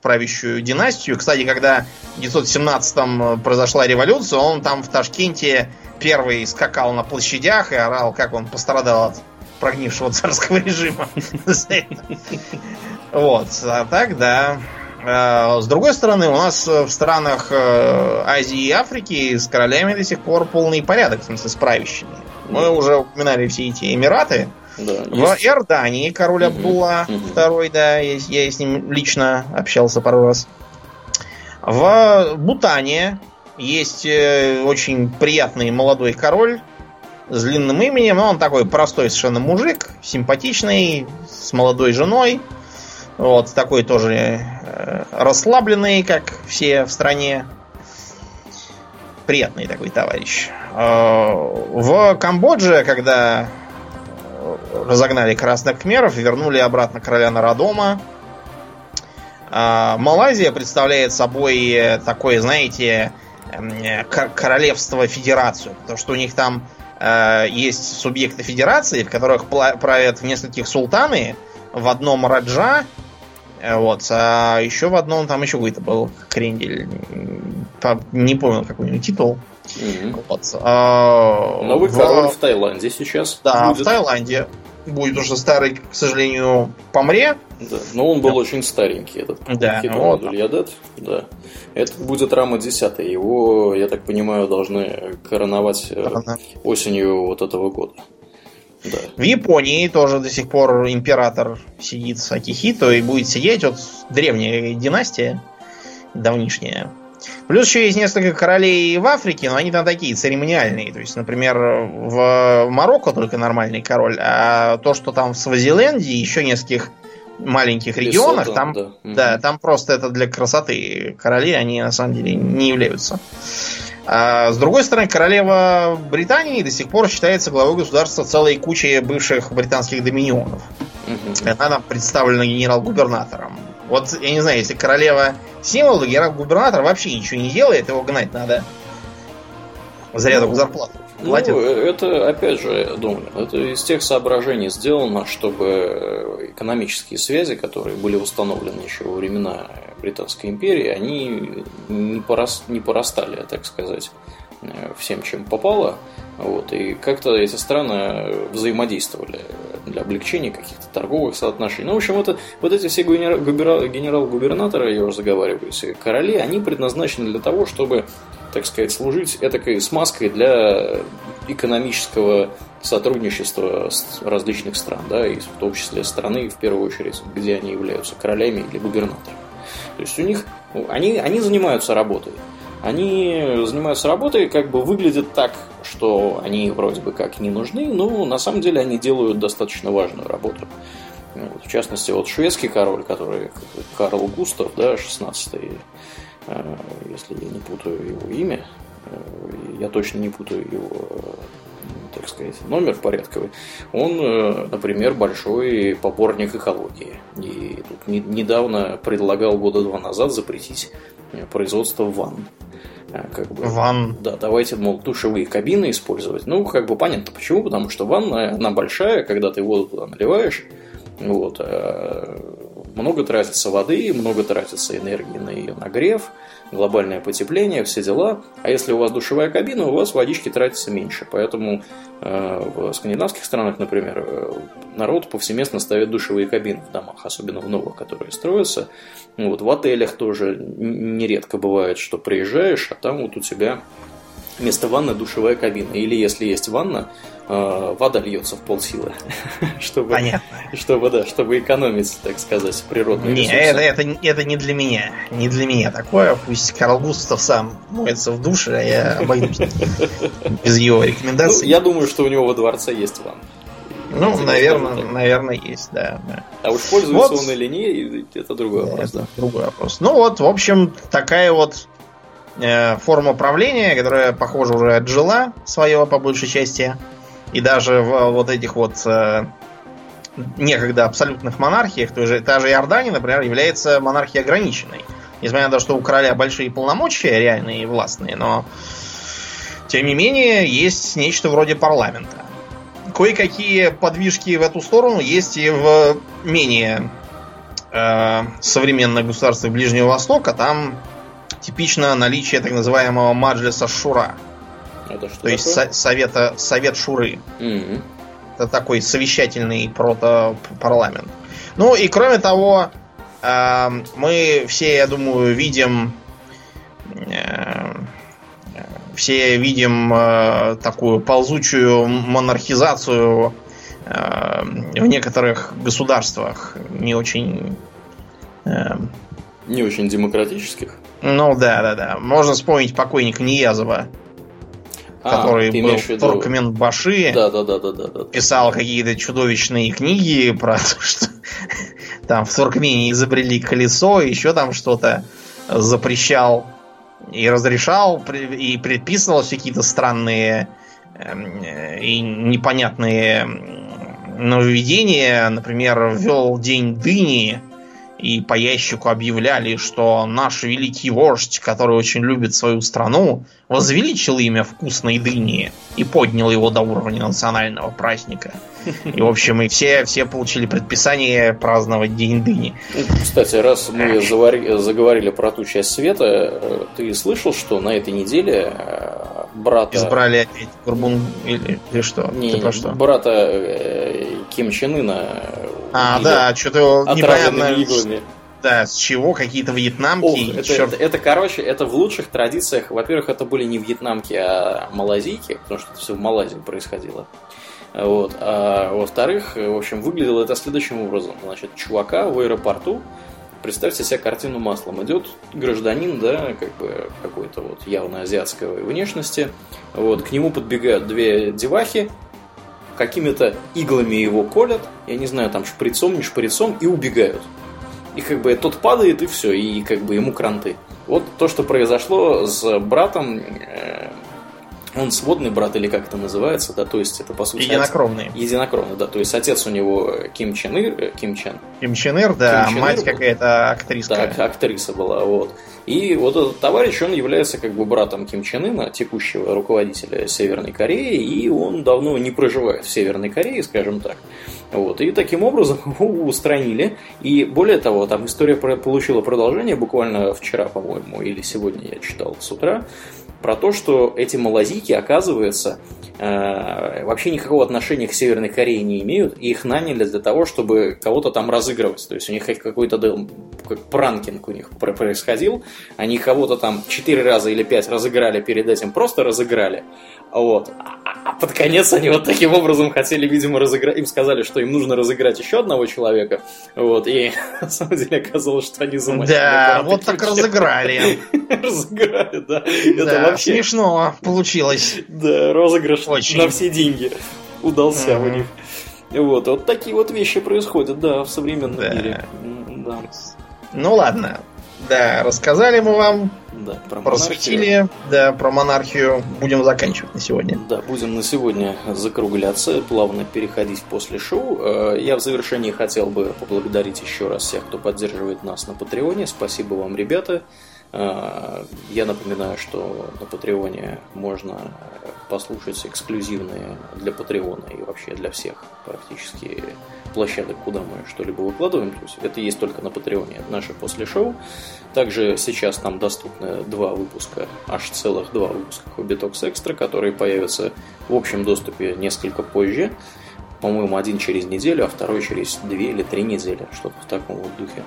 правящую династию. Кстати, когда в 1917-м произошла революция, он там в Ташкенте первый скакал на площадях и орал, как он пострадал от прогнившего царского режима. Вот, а так, да. Э, С другой стороны, у нас в странах э, Азии и Африки с королями до сих пор полный порядок, в смысле с правящими. Мы уже упоминали все эти Эмираты. Да, В есть. Иордании король Абдулла. II, да, я, я с ним лично общался пару раз. В Бутане есть э, очень приятный молодой король с длинным именем, но он такой простой совершенно мужик, симпатичный, с молодой женой. Вот, такой тоже э, расслабленный, как все в стране. Приятный такой товарищ. Э, В Камбодже, когда разогнали красных кхмеров, вернули обратно короля Народома. Малайзия представляет собой такое, знаете, э, ко- королевство-федерацию, потому что у них там э, есть субъекты федерации, в которых правят в нескольких султаны, в одном раджа, э, вот, а еще в одном там еще какой-то был крендель, не помню какой у него титул. Мгм. Вот, а, Новый в- король в Таиланде сейчас. да, будет. в Таиланде будет уже старый, к сожалению, помре. Да, но он был очень старенький, этот Да, Хитрон вот. Абдульядет. Да. Это будет Рама 10. Его, я так понимаю, должны короновать э, осенью вот этого года. Да. В Японии тоже до сих пор император сидит с Акихито и будет сидеть. Вот древняя династия, давнишняя. Плюс еще есть несколько королей в Африке, но они там такие церемониальные. То есть, например, в Марокко только нормальный король, а то, что там в Свазиленде и еще нескольких маленьких регионах, там, да. Да, там просто это для красоты. Короли, они на самом деле не являются. А, с другой стороны, королева Британии до сих пор считается главой государства целой кучи бывших британских доминионов. Мгм. Она там представлена генерал-губернатором. Вот, я не знаю, если королева символ, то генерал-губернатор вообще ничего не делает, его гнать надо. Зря ну, зарплату платят. Ну, это, опять же, думаю, это из тех соображений сделано, чтобы экономические связи, которые были установлены еще во времена Британской империи, они не, порас, не порастали, так сказать, всем, чем попало. Вот, и как-то эти страны взаимодействовали для облегчения каких-то торговых соотношений. Ну, в общем, это, вот эти все генерал-губернаторы, я уже заговариваю, короли, они предназначены для того, чтобы так сказать, служить этакой смазкой для экономического сотрудничества различных стран, да, и в том числе страны, в первую очередь, где они являются королями или губернаторами. То есть у них, они, они занимаются работой. Они занимаются работой, как бы выглядят так, что они вроде бы как не нужны, но на самом деле они делают достаточно важную работу. Вот, в частности, вот шведский король, который Карл Густав, да, 16 Э, если я не путаю его имя, э, я точно не путаю его, э, так сказать, номер порядковый, он, например, большой поборник экологии. И тут недавно предлагал года два назад запретить производство ванн. Как бы, Ван. Да, давайте, мол, душевые кабины использовать. Ну, как бы понятно почему, потому что ванна, она большая, когда ты воду туда наливаешь, вот, много тратится воды, много тратится энергии на ее нагрев, глобальное потепление, все дела. А если у вас душевая кабина, у вас водички тратится меньше. Поэтому э, в скандинавских странах, например, э, народ повсеместно ставит душевые кабины в домах, особенно в новых, которые строятся. Вот, в отелях тоже нередко бывает, что приезжаешь, а там вот у тебя вместо ванны душевая кабина. Или если есть ванна, вода льется в полсилы. чтобы, Понятно. Чтобы, да, чтобы экономить, так сказать, природные не, ресурсы. Это, это, это не для меня. Не для меня такое. Пусть Карл Густав сам моется в душе, а я обойдусь без его рекомендаций. Ну, я думаю, что у него во дворце есть ванна. Ну, наверное, наверное, есть, да, да. А уж пользуется вот. он или не, это другой вопрос. Это да. другой вопрос. Ну вот, в общем, такая вот Э, форма правления, которая, похоже, уже отжила свое по большей части. И даже в вот этих вот э, некогда абсолютных монархиях, то же, та же Иордания, например, является монархией ограниченной. Несмотря на то, что у короля большие полномочия, реальные и властные, но тем не менее есть нечто вроде парламента. Кое-какие подвижки в эту сторону есть и в менее э, современных государствах Ближнего Востока. Там типично наличие так называемого маджлиса шура. Это что То такое? есть со- совета, совет шуры. Mm-hmm. Это такой совещательный протопарламент. Ну и кроме того, э, мы все, я думаю, видим э, все видим э, такую ползучую монархизацию э, в некоторых государствах не очень э, не очень демократических. Ну да, да, да. Можно вспомнить покойника Ниязова, а, который был виду... Туркменбаши. Да, да, да, да, да, да. Писал какие-то чудовищные книги про то, что там в Туркмении изобрели колесо, еще там что-то запрещал и разрешал, и предписывал какие-то странные эм, и непонятные нововведения. Например, ввел день дыни, и по ящику объявляли, что наш великий вождь, который очень любит свою страну, возвеличил имя вкусной дыни и поднял его до уровня национального праздника. И, в общем, и все, все получили предписание праздновать День дыни. Кстати, раз мы заговорили про ту часть света, э, ты слышал, что на этой неделе э, брата... Избрали опять Бурбун или, или что? Не, про что? Брата э, Ким Чен Ына. А, да, что-то непонятно. Иглами. Да, с чего? Какие-то вьетнамки? Ох, это, это, это, короче, это в лучших традициях. Во-первых, это были не вьетнамки, а малазийки, потому что это все в Малайзии происходило. Вот. А во-вторых, в общем, выглядело это следующим образом. Значит, чувака в аэропорту, представьте себе картину маслом. Идет гражданин, да, как бы какой-то вот явно азиатской внешности. Вот, к нему подбегают две девахи, какими-то иглами его колят, я не знаю, там шприцом, не шприцом, и убегают. И как бы тот падает, и все, и как бы ему кранты. Вот то, что произошло с братом э, он сводный брат или как это называется, да, то есть это по сути... Единокровный. Отец, единокровный, да, то есть отец у него Ким Чен Ир, э, Ким Чен. Ким Чен Ир, да, Ким Чен мать какая-то актриса. Да, актриса была, вот. И вот этот товарищ, он является как бы братом Ким Чен Ына, текущего руководителя Северной Кореи, и он давно не проживает в Северной Корее, скажем так. Вот. И таким образом его устранили. И более того, там история получила продолжение буквально вчера, по-моему, или сегодня я читал с утра про то, что эти малазики, оказывается, э, вообще никакого отношения к Северной Корее не имеют, и их наняли для того, чтобы кого-то там разыгрывать. То есть у них какой-то как пранкинг у них происходил, они кого-то там четыре раза или пять разыграли перед этим, просто разыграли. Вот. А под конец они вот таким образом хотели, видимо, разыграть. Им сказали, что им нужно разыграть еще одного человека. Вот. И на самом деле оказалось, что они замочили. Да, вот так разыграли. Разыграли, да. Это вообще смешно получилось. Да, розыгрыш на все деньги удался у них. Вот, вот такие вот вещи происходят, да, в современном мире. Да. Ну ладно, да, рассказали мы вам. Да, про просветили. Да, про монархию. Будем заканчивать на сегодня. Да, будем на сегодня закругляться, плавно переходить после шоу. Э, я в завершении хотел бы поблагодарить еще раз всех, кто поддерживает нас на Патреоне. Спасибо вам, ребята. Э, я напоминаю, что на Патреоне можно послушать эксклюзивные для Патреона и вообще для всех практически площадок, куда мы что-либо выкладываем. То есть это есть только на Патреоне, наше после шоу. Также сейчас нам доступны два выпуска, аж целых два выпуска Talks Extra, которые появятся в общем доступе несколько позже. По-моему, один через неделю, а второй через две или три недели, что-то в таком вот духе.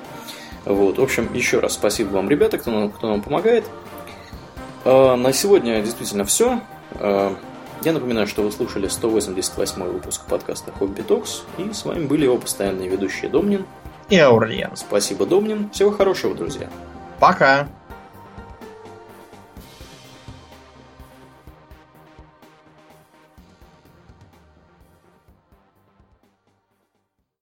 Вот, в общем, еще раз спасибо вам, ребята, кто нам, кто нам помогает. А, на сегодня действительно все. Я напоминаю, что вы слушали 188 выпуск подкаста Хобби Токс, и с вами были его постоянные ведущие Домнин и Аурлиен. Спасибо, Домнин. Всего хорошего, друзья. Пока.